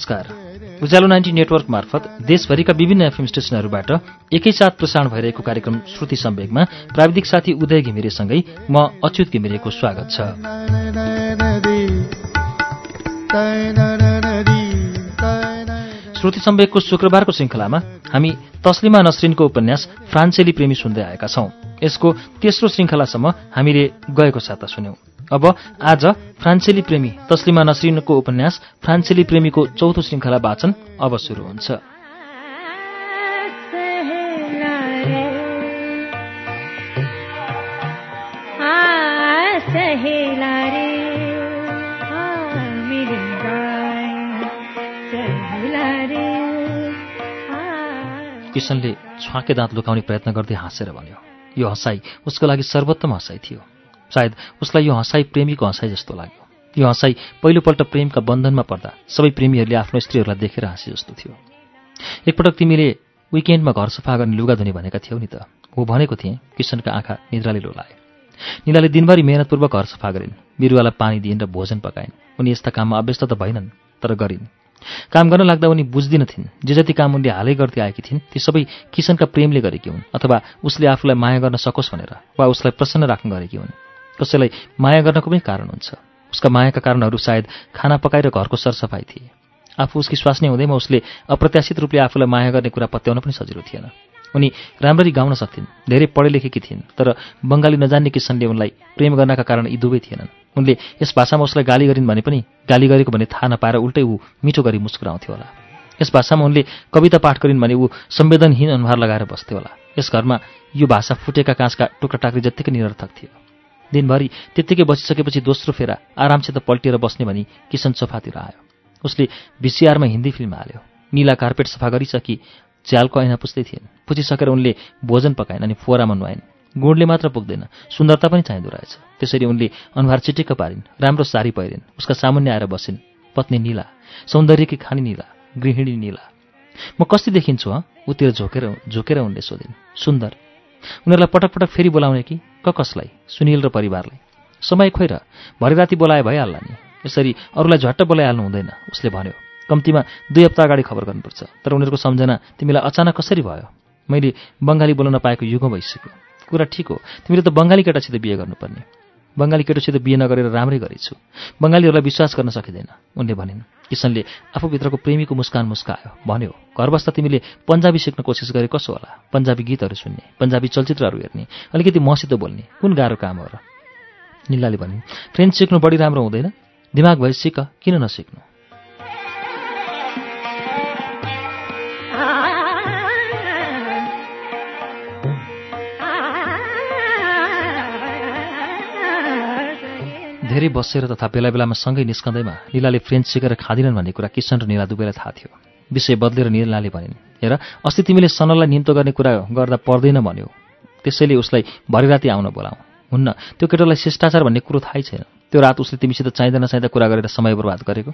नमस्कार। उज्यालो ninety network मार्फत देशभरिका विभिन्न एफएम स्टेशनहरूबाट एकैसाथ प्रसारण भइरहेको कार्यक्रम श्रुति सम्वेकमा प्राविधिक साथी उदय घिमिरेसँगै म अच्युत घिमिरेको स्वागत छ। श्रुति सम्वेकको शुक्रबारको श्रृङ्खलामा हामी तस्लिमा नसरिनको उपन्यास फ्रान्सेली प्रेमी सुन्दै आएका छौं। यसको तेस्रो श्रृङ्खलासम्म हामीले गएको साता सुन्यौं। अब आज फ्रान्सेली प्रेमी तस्लिमा नसरिनको उपन्यास फ्रान्सेली प्रेमीको चौथो श्रृङ्खला वाचन अब सुरु हुन्छ। किसनले छुवाके दाँत लुकाउने प्रयत्न गर्दै हाँसेर भन्यो यो हँसाई उसको लागि सर्वोत्तम हँसाई थियो। सायद उसलाई यो हँसाई प्रेमीको हँसाई जस्तो लाग्यो। यो हँसाई पहिलोपल्ट प्रेमका बन्धनमा पर्दा सबै प्रेमीहरूले आफ्नो स्त्रीहरूलाई देखेर हाँसे जस्तो थियो। एकपटक तिमीले विकेन्डमा घर सफा गर्ने लुगा धुने भनेका थियौ नि त। हो भनेको थिएँ किसनका आँखा निद्राले लोलाए। निलाले दिनभरि मेहनतपूर्वक घर सफा गरिन् बिरुवालाई पानी दिइन् र भोजन पकाइन्। उनी यस्ता काममा अभ्यस्त त भएनन् तर गरिन्। काम गर्न लाग्दा उनी बुझ्दिनथिन् जे जति काम उनले हालै गर्दै आएकी थिइन् ती सबै किसनका प्रेमले गरेकी हुन् अथवा उसले आफूलाई माया गर्न सकोस् भनेर वा उसलाई प्रसन्न राख्न गरेकी हुन्। कसैलाई माया गर्नको पनि कारण हुन्छ। उसका मायाका कारणहरू सायद खाना पकाएर घरको सरसफाइ थिए। आफू उसकी स्वास्नी हुँदैमा उसले अप्रत्याशित रूपले आफूलाई माया गर्ने कुरा पत्याउन पनि सजिलो थिएन। उनी राम्ररी गाउन सक्थिन् धेरै पढे लेखेकी थिइन् तर बङ्गाली नजान्ने किसनले उनलाई प्रेम गर्नका कारण यी दुवै थिएनन्। उनले यस भाषामा उसलाई गाली गरिन् भने पनि गाली गरेको भने थाहा नपाएर उल्टै ऊ मिठो गरी मुस्कुराउँथ्यो होला। यस भाषामा उनले कविता पाठ गरिन् भने ऊ संवेदनहीन अनुहार लगाएर बस्थ्यो होला। यस घरमा यो भाषा फुटेका काँचका टुक्रा टाक्री जत्तिकै निरर्थक थियो। दिनभरि त्यत्तिकै बसिसकेपछि दोस्रो फेरा आरामसित पल्टिएर बस्ने भनी किसन सोफातिर आयो। उसले भिसिआरमा हिन्दी फिल्म हाल्यो। निला कार्पेट सफा गरिसकी च्यालको ऐना पुस्दै थिइन् पुछिसकेर उनले भोजन पकाइन् अनि फोहोरामा नुहाइन्। गुणले मात्र पुग्दैन सुन्दरता पनि चाहिँदो रहेछ। त्यसरी उनले अनुहार चिटिक्क पारिन् राम्रो सारी पहिरिन् उसका सामुन्य आएर बसिन् पत्नी निला सौन्दर्यकी खानी निला गृहिणी निला। म कस्ती देखिन्छु हँ? उतिर झोकेर झोकेर उनले सोधिन्। सुन्दर उनीहरूलाई पटक पटक फेरि बोलाउने कि? क कसलाई सुनिल र परिवारलाई। समय खोइ र भरे राति बोलाए भइहाल्ला नि। यसरी अरूलाई झट्ट बोलाइहाल्नु हुँदैन उसले भन्यो। कम्तीमा दुई हप्ता अगाडि खबर गर्नुपर्छ। तर उनीहरूको सम्झना तिमीलाई अचानक कसरी भयो? मैले बङ्गाली बोल्न पाएको युग भइसक्यो। कुरा ठिक हो। तिमीले त बङ्गाली केटासित बिहे गर्नुपर्ने। बङ्गाली केटोसित बिहे नगरेर राम्रै गरेछु। बङ्गालीहरूलाई विश्वास गर्न सकिँदैन उनले भनिन्। किसनले आफूभित्रको प्रेमीको मुस्कान मुस्कायो। भन्यो घर बस्दा तिमीले पन्जाबी सिक्न कोसिस गरे कसो होला? पन्जाबी गीतहरू सुन्ने पन्जाबी चलचित्रहरू हेर्ने अलिकति मसित बोल्ने कुन गाह्रो काम हो र? निल्लाले भनिन् फ्रेन्च सिक्नु बढी राम्रो हुँदैन। दिमाग भए सिक किन नसिक्नु? धेरै बसेर तथा बेला बेलामा सँगै निस्कँदैमा निलाले फ्रेन्च सिकेर खाँदिनन् भन्ने कुरा किसन र निला दुवैलाई थाहा थियो। विषय बदलेर निलाले भनिन् हेर अस्ति तिमीले सनललाई निम्तो गर्ने कुरा गर्दा पर्दैन भन्यो। त्यसैले उसलाई भरे राति आउन बोलाऊ। हुन्न त्यो केटालाई शिष्टाचार भन्ने कुरो थाहै छैन। त्यो रात उसले तिमीसित चाहिँदा नचाहिँदा कुरा गरेर समय बर्बाद गरेको।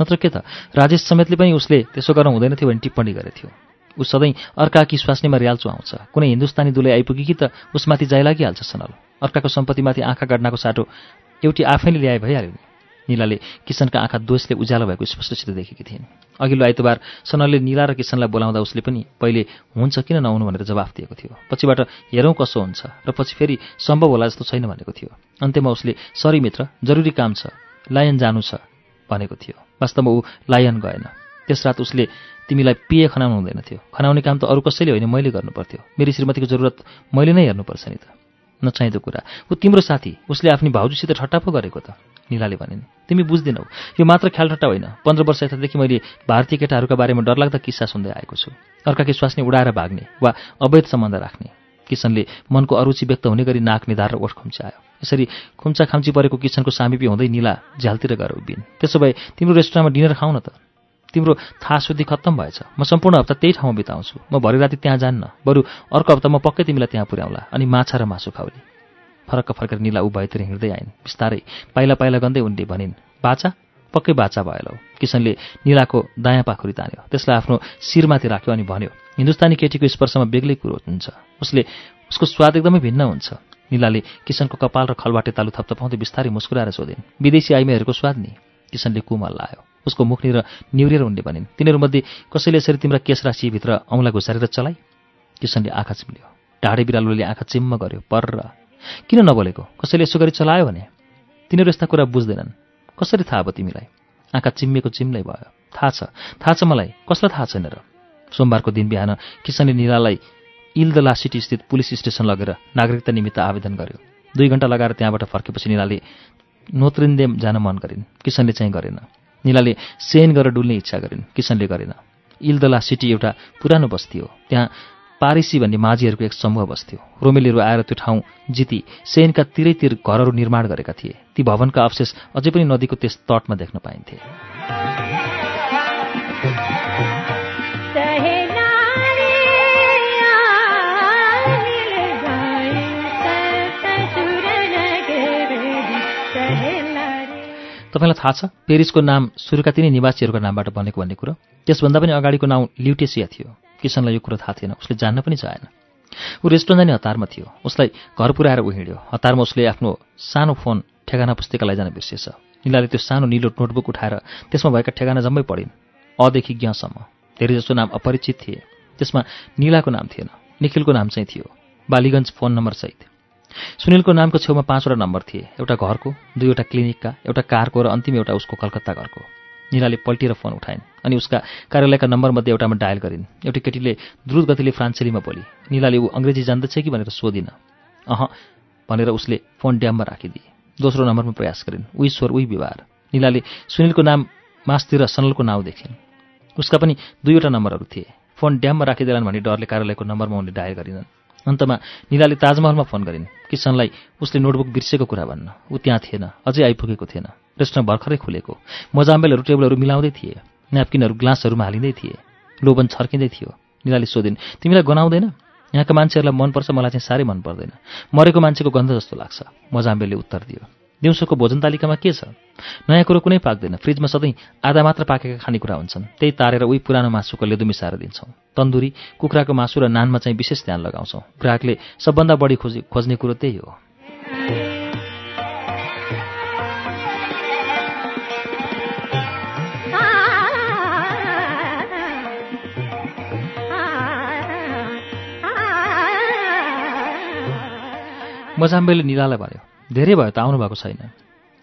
नत्र के त राजेश समेतले पनि उसले त्यसो गर्न हुँदैन थियो भने टिप्पणी गरेको थियो। ऊ सधैँ अर्काकी स्वास्नीमा रियाल्चो आउँछ। कुनै हिन्दुस्तानी दुलै आइपुगी कि त उसमाथि जाइ लागिहाल्छ सनल। अर्काको सम्पत्तिमाथि आँखा गाड्नको साटो एउटी आफैले ल्याए भइहाल्यो निलाले किसनका आँखा दोषले उज्यालो भएको स्पष्टसित देखेकी थिइन्। अघिल्लो आइतबार सनलले निला र किसनलाई बोलाउँदा उसले पनि पहिले हुन्छ किन नहुनु भनेर जवाफ दिएको थियो। पछिबाट हेरौँ कसो हुन्छ र पछि फेरि सम्भव होला जस्तो छैन भनेको थियो। अन्त्यमा उसले सरी मित्र जरुरी काम छ। लायन जानु छ भनेको थियो। वास्तवमा ऊ लायन गएन। त्यस रात उसले तिमीलाई पिए खनाउनु हुँदैन थियो। खनाउने काम त अरू कसैले होइन मैले गर्नुपर्थ्यो। मेरी श्रीमतीको जरुरत मैले नै हेर्नुपर्छ नि त। नचाहिँदो कुरा। ऊ तिम्रो साथी उसले आफ्नी भाउजूसित ठट्टा पो गरेको त निलाले भनिन्। तिमी बुझ्दिनौ यो मात्र ख्याल ठट्टा होइन। पन्ध्र वर्ष यतादेखि मैले भारतीय केटाहरूका बारेमा डरलाग्दा किस्सा सुन्दै आएको छु। अर्काकी स्वास्नी उडाएर भाग्ने वा अवैध सम्बन्ध राख्ने। किसनले मनको अरुचि व्यक्त हुने गरी नाक निधार र ओठ खुम्च्यायो यसरी खुम्चा खाम्ची परेको किसनको सामिप्य हुँदै निला झ्यालतिर गएर उभिन्। त्यसो भए तिम्रो रेस्टुरेन्टमा डिनर खाउँ न त। तिम्रो थाहा शुद्धि खत्तम भएछ। म सम्पूर्ण हप्ता त्यही ठाउँमा बिताउँछु। म भरे राति त्यहाँ जान्न। बरु अर्को हप्ता म पक्कै तिमीलाई त्यहाँ पुर्याउँला अनि माछा र मासु खाउली फरक्क फर्केर निला ऊ हिँड्दै आइन्। बिस्तारै पाइला पाइला गन्दै उनले भनिन् बाचा पक्कै बाचा भयो किसनले निलाको दायाँ पाखुरी तान्यो। त्यसलाई आफ्नो शिरमाथि राख्यो अनि भन्यो हिन्दुस्तानी केटीको स्पर्शमा बेग्लै कुरो हुन्छ। उसले उसको स्वाद एकदमै भिन्न हुन्छ। निलाले किसनको कपाल र खलबाटे तालु थप्थपाउँदै बिस्तारै मुस्कुराएर सोधिन् विदेशी आइमाईहरूको स्वाद नि? किसनले कुमल लायो? उसको मुखनिर निहुरेर उनले भनिन् तिनीहरूमध्ये कसैले यसरी तिम्रा केस राशिभित्र औँला घुसारेर चलाइ किसनले आँखा चिम्ल्यो। ढाडे बिरालोले आँखा चिम्म गर्यो पर्र किन नबोलेको? कसैले यसो गरी चलायो भने? तिनीहरू यस्ता कुरा बुझ्दैनन्। कसरी थाहा भयो तिमीलाई? आँखा चिम्मिएको चिम्लै भयो। थाहा छ थाहा छ मलाई। कसलाई थाहा छैन र? सोमबारको दिन बिहान किसनले निलालाई इलदला सिटी स्थित पुलिस स्टेसन लगेर नागरिकता निमित्त आवेदन गर्यो। दुई घन्टा लगाएर त्यहाँबाट फर्केपछि निलाले नोत्रिन्देम जान मन गरिन्। किसनले चाहिँ गरेन? निलाले सेन गरेर डुल्ने इच्छा गरिन्। किसनले गरेन? इलदला सिटी एउटा पुरानो बस्ती हो। त्यहाँ पारिसी भन्ने माझीहरूको एक समूह बस्थ्यो। रोमेलीहरू आएर त्यो ठाउँ जिती सेनका तिरैतिर घरहरू निर्माण गरेका थिए। ती भवनका अवशेष अझै पनि नदीको त्यस तटमा देख्न पाइन्थे। तपाईँलाई थाहा छ पेरिसको नाम सुरुका तिनै निवासीहरूको नामबाट बनेको भन्ने कुरो। त्यसभन्दा पनि अगाडिको नाउँ ल्युटेसिया थियो। किसनलाई यो कुरो थाहा थिएन उसले जान्न पनि चाहेन। ऊ रेस्टुरेन्ट जाने हतारमा थियो। उसलाई घर पुऱ्याएर ऊ हिँड्यो हतारमा उसले आफ्नो सानो फोन ठेगाना पुस्तिका लैजान बिर्सेछ। निलाले त्यो सानो निलो नोटबुक उठाएर त्यसमा भएका ठेगाना जम्मै पढिन्। अदेखि ज्ञसम्म धेरैजसो नाम अपरिचित थिए। त्यसमा निलाको नाम थिएन निखिलको नाम चाहिँ थियो। बालीगञ्ज फोन नम्बर सहित। सुनिलको नामको छेउमा पाँचवटा नम्बर थिए। एउटा घरको दुईवटा क्लिनिकका एउटा कारको र अन्तिम एउटा उसको कलकत्ता घरको। निलाले पल्टिएर फोन उठाइन् अनि उसका कार्यालयका नम्बरमध्ये एउटामा डायल गरिन्। एउटी केटीले द्रुत गतिले फ्रान्सेलीमा बोली निलाले ऊ अङ्ग्रेजी जान्दछ कि भनेर सोधिन। अह भनेर उसले फोन ड्याममा राखिदिए। दोस्रो नम्बरमा प्रयास गरिन्। उही स्वर उही व्यवहार। निलाले सुनिलको नाम मासतिर सनलको नाउँ देखिन्। उसका पनि दुईवटा नम्बरहरू थिए। फोन ड्याममा राखिदिलान् भनी डरले कार्यालयको नम्बरमा उनले डायल गरिनन्। अन्तमा निलाले ताजमहलमा फोन गरिन्। किसनलाई उसले नोटबुक बिर्सेको कुरा भन्न। ऊ त्यहाँ थिएन। अझै आइपुगेको थिएन। रेस्टुरेन्ट भर्खरै खुलेको। मजाम्बेलहरू टेबलहरू मिलाउँदै थिए। न्यापकिनहरू ग्लासहरूमा हालिँदै थिए। लोबन छर्किँदै थियो। निलाले सोधिन् तिमीलाई गनाउँदैन? यहाँका मान्छेहरूलाई मनपर्छ मलाई चाहिँ साह्रै मन पर्दैन मरेको मान्छेको गन्ध जस्तो लाग्छ। मजाम्बेलले उत्तर दियो। दिउँसोको भोजन तालिकामा के छ? नयाँ कुरो कुनै पाक्दैन। फ्रिजमा सधैँ आधा मात्र पाकेका खानेकुरा हुन्छन्। त्यही तारेर उही पुरानो मासुको लेदो मिसाएर दिन्छौँ। तन्दुरी कुखुराको मासु र नानमा चाहिँ विशेष ध्यान लगाउँछौँ। ग्राहकले सबभन्दा बढी खोजी खोज्ने कुरो त्यही हो। मजाम्बेले निलालाई भन्यो धेरै भयो त आउनुभएको छैन।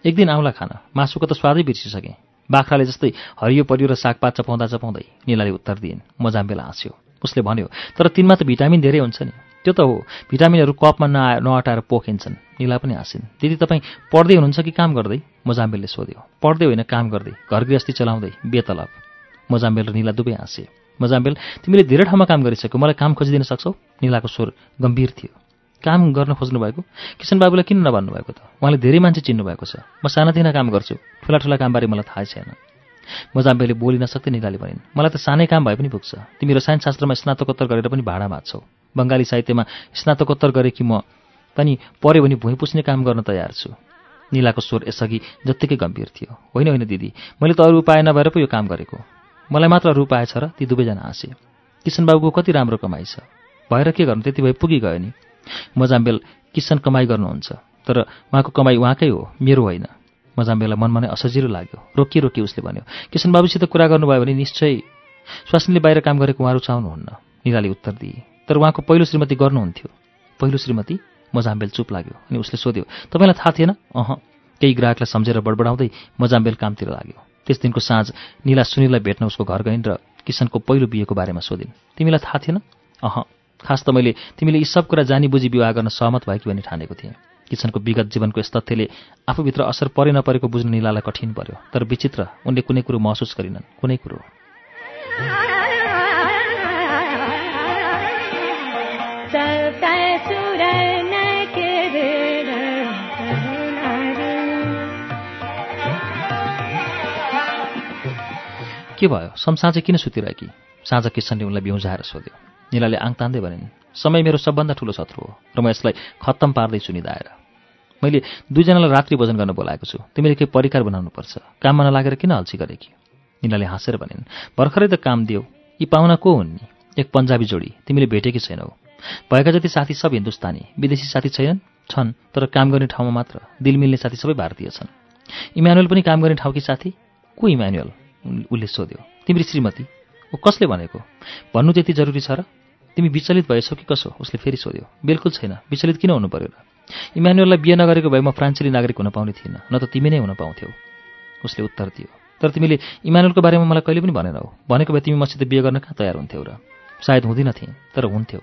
एक दिन आउला खान। मासुको त स्वादै बिर्सिसकेँ। बाख्राले जस्तै हरियो परियो र सागपात चपाउँदा चपाउँदै निलाले उत्तर दिइन् मजाम्बेला हाँस्यो। उसले भन्यो तर तिनमा त भिटामिन धेरै हुन्छ नि। त्यो त हो। भिटामिनहरू कपमा नआ नअटाएर पोखिन्छन् निला पनि हाँसिन् दिदी तपाईँ पढ्दै हुनुहुन्छ कि काम गर्दै मजाम्बेलले सोध्यो पढ्दै होइन काम गर्दै। घर गृहस्थी चलाउँदै बेतलब मजाम्बेल र निला दुवै हाँसे मजाम्बेल तिमीले धेरै ठाउँमा काम गरिसक्यौ मलाई काम खोजिदिन सक्छौ निलाको स्वर गम्भीर थियो। काम गर्न खोज्नु भएको किसन बाबुलाई किन नभन्नु भएको त? उहाँले धेरै मान्छे चिन्नु भएको छ। म सानातिना काम गर्छु। ठुला ठुला कामबारे मलाई थाहा छैन। मजाम्बेले बोली नसक्दै निकाली भनिन्। मलाई त सानै काम भए पनि पुग्छ। तिमी रसायन शास्त्रमा स्नातकोत्तर गरेर पनि भाडा बाँच्छौ बङ्गाली साहित्यमा स्नातकोत्तर गरे कि म पनि पऱ्यो भने भुइँ पुस्ने काम गर्न तयार छु। निलाको स्वर यसअघि जत्तिकै गम्भीर थियो। होइन होइन दिदी मैले त अरू उपाय नभएर पो यो काम गरेको। मलाई मात्र अरू उपाय छ र ती दुवैजना हाँसे। किसन बाबुको कति राम्रो कमाइ छ। भएर के गर्नु? त्यति भए पुगिगयो नि। मजाम्बेल किसन कमाई गर्नुहुन्छ। तर उहाँको कमाई उहाँकै हो मेरो होइन। मजाम्बेललाई मनमा नै असजिलो लाग्यो। रोकिए रोकिए उसले भन्यो किसन बाबुसित कुरा गर्नुभयो भने निश्चय स्वास्नीले बाहिर काम गरेको उहाँ रुचाउनुहुन्न निराले उत्तर दिए। तर उहाँको पहिलो श्रीमती गर्नुहुन्थ्यो। पहिलो श्रीमती मजाम्बेल चुप लाग्यो अनि उसले सोध्यो तपाईँलाई थाहा थिएन? अह केही ग्राहकलाई सम्झेर बडबडाउँदै मजाम्बेल कामतिर लाग्यो। त्यस दिनको साँझ निला सुनिललाई भेट्न उसको घर गइन् र किसनको पहिलो बिहेको बारेमा सोधिन्। तिमीलाई थाहा थिएन? अह खास त मैले तिमीले यी सब कुरा जानी बुझी विवाह गर्न सहमत भयो कि भन्ने ठानेको थिएँ। किसनको विगत जीवनको यस तथ्यले आफूभित्र असर परे नपरेको बुझ्नु निलालाई कठिन पर्यो। तर विचित्र उनले कुनै कुरो महसुस गरिनन् कुनै कुरो। के भयो? समसाँझै किन सुतिरहेकी? साँझ किसनले उनलाई बिउजाएर सोध्यो। निलाले आङ तान्दै भनिन् समय मेरो सबभन्दा ठुलो शत्रु हो र म यसलाई खत्तम पार्दैछु निधाएर मैले दुईजनालाई रात्रि भोजन गर्न बोलाएको छु। तिमीले केही परिकार बनाउनुपर्छ। काममा नलागेर किन अल्छी गरेकी निलाले हाँसेर भनिन् भर्खरै त काम दियो। यी पाहुना को हुन् नि? एक पन्जाबी जोडी। तिमीले भेटेकी छैनौ। भएका जति साथी सब हिन्दुस्तानी विदेशी साथी छैनन्? छन् तर काम गर्ने ठाउँमा मात्र। दिल मिल्ने साथी सबै भारतीय छन्। इमानुएल पनि काम गर्ने ठाउँकी साथी? को इमान्युअल उसले सोध्यो। तिम्रो श्रीमती? ऊ कसले भनेको? भन्नु त्यति जरुरी छ र? तिमी विचलित भएछौ कि कसो? उसले फेरि सोध्यो। बिल्कुल छैन। विचलित किन हुनु पर्यो र? इमान्युअललाई बिहे नगरेको भए म फ्रान्सेली नागरिक हुन पाउने थिइनँ न त तिमी नै हुन पाउँथ्यौ। उसले उत्तर दियो। तर तिमीले इमानुअलको बारेमा मलाई कहिले पनि भनेनौ। भनेको भए तिमी मसित बिहे गर्न कहाँ तयार हुन्थ्यौ र? सायद हुँदिन थिएँ तर हुन्थ्यौ।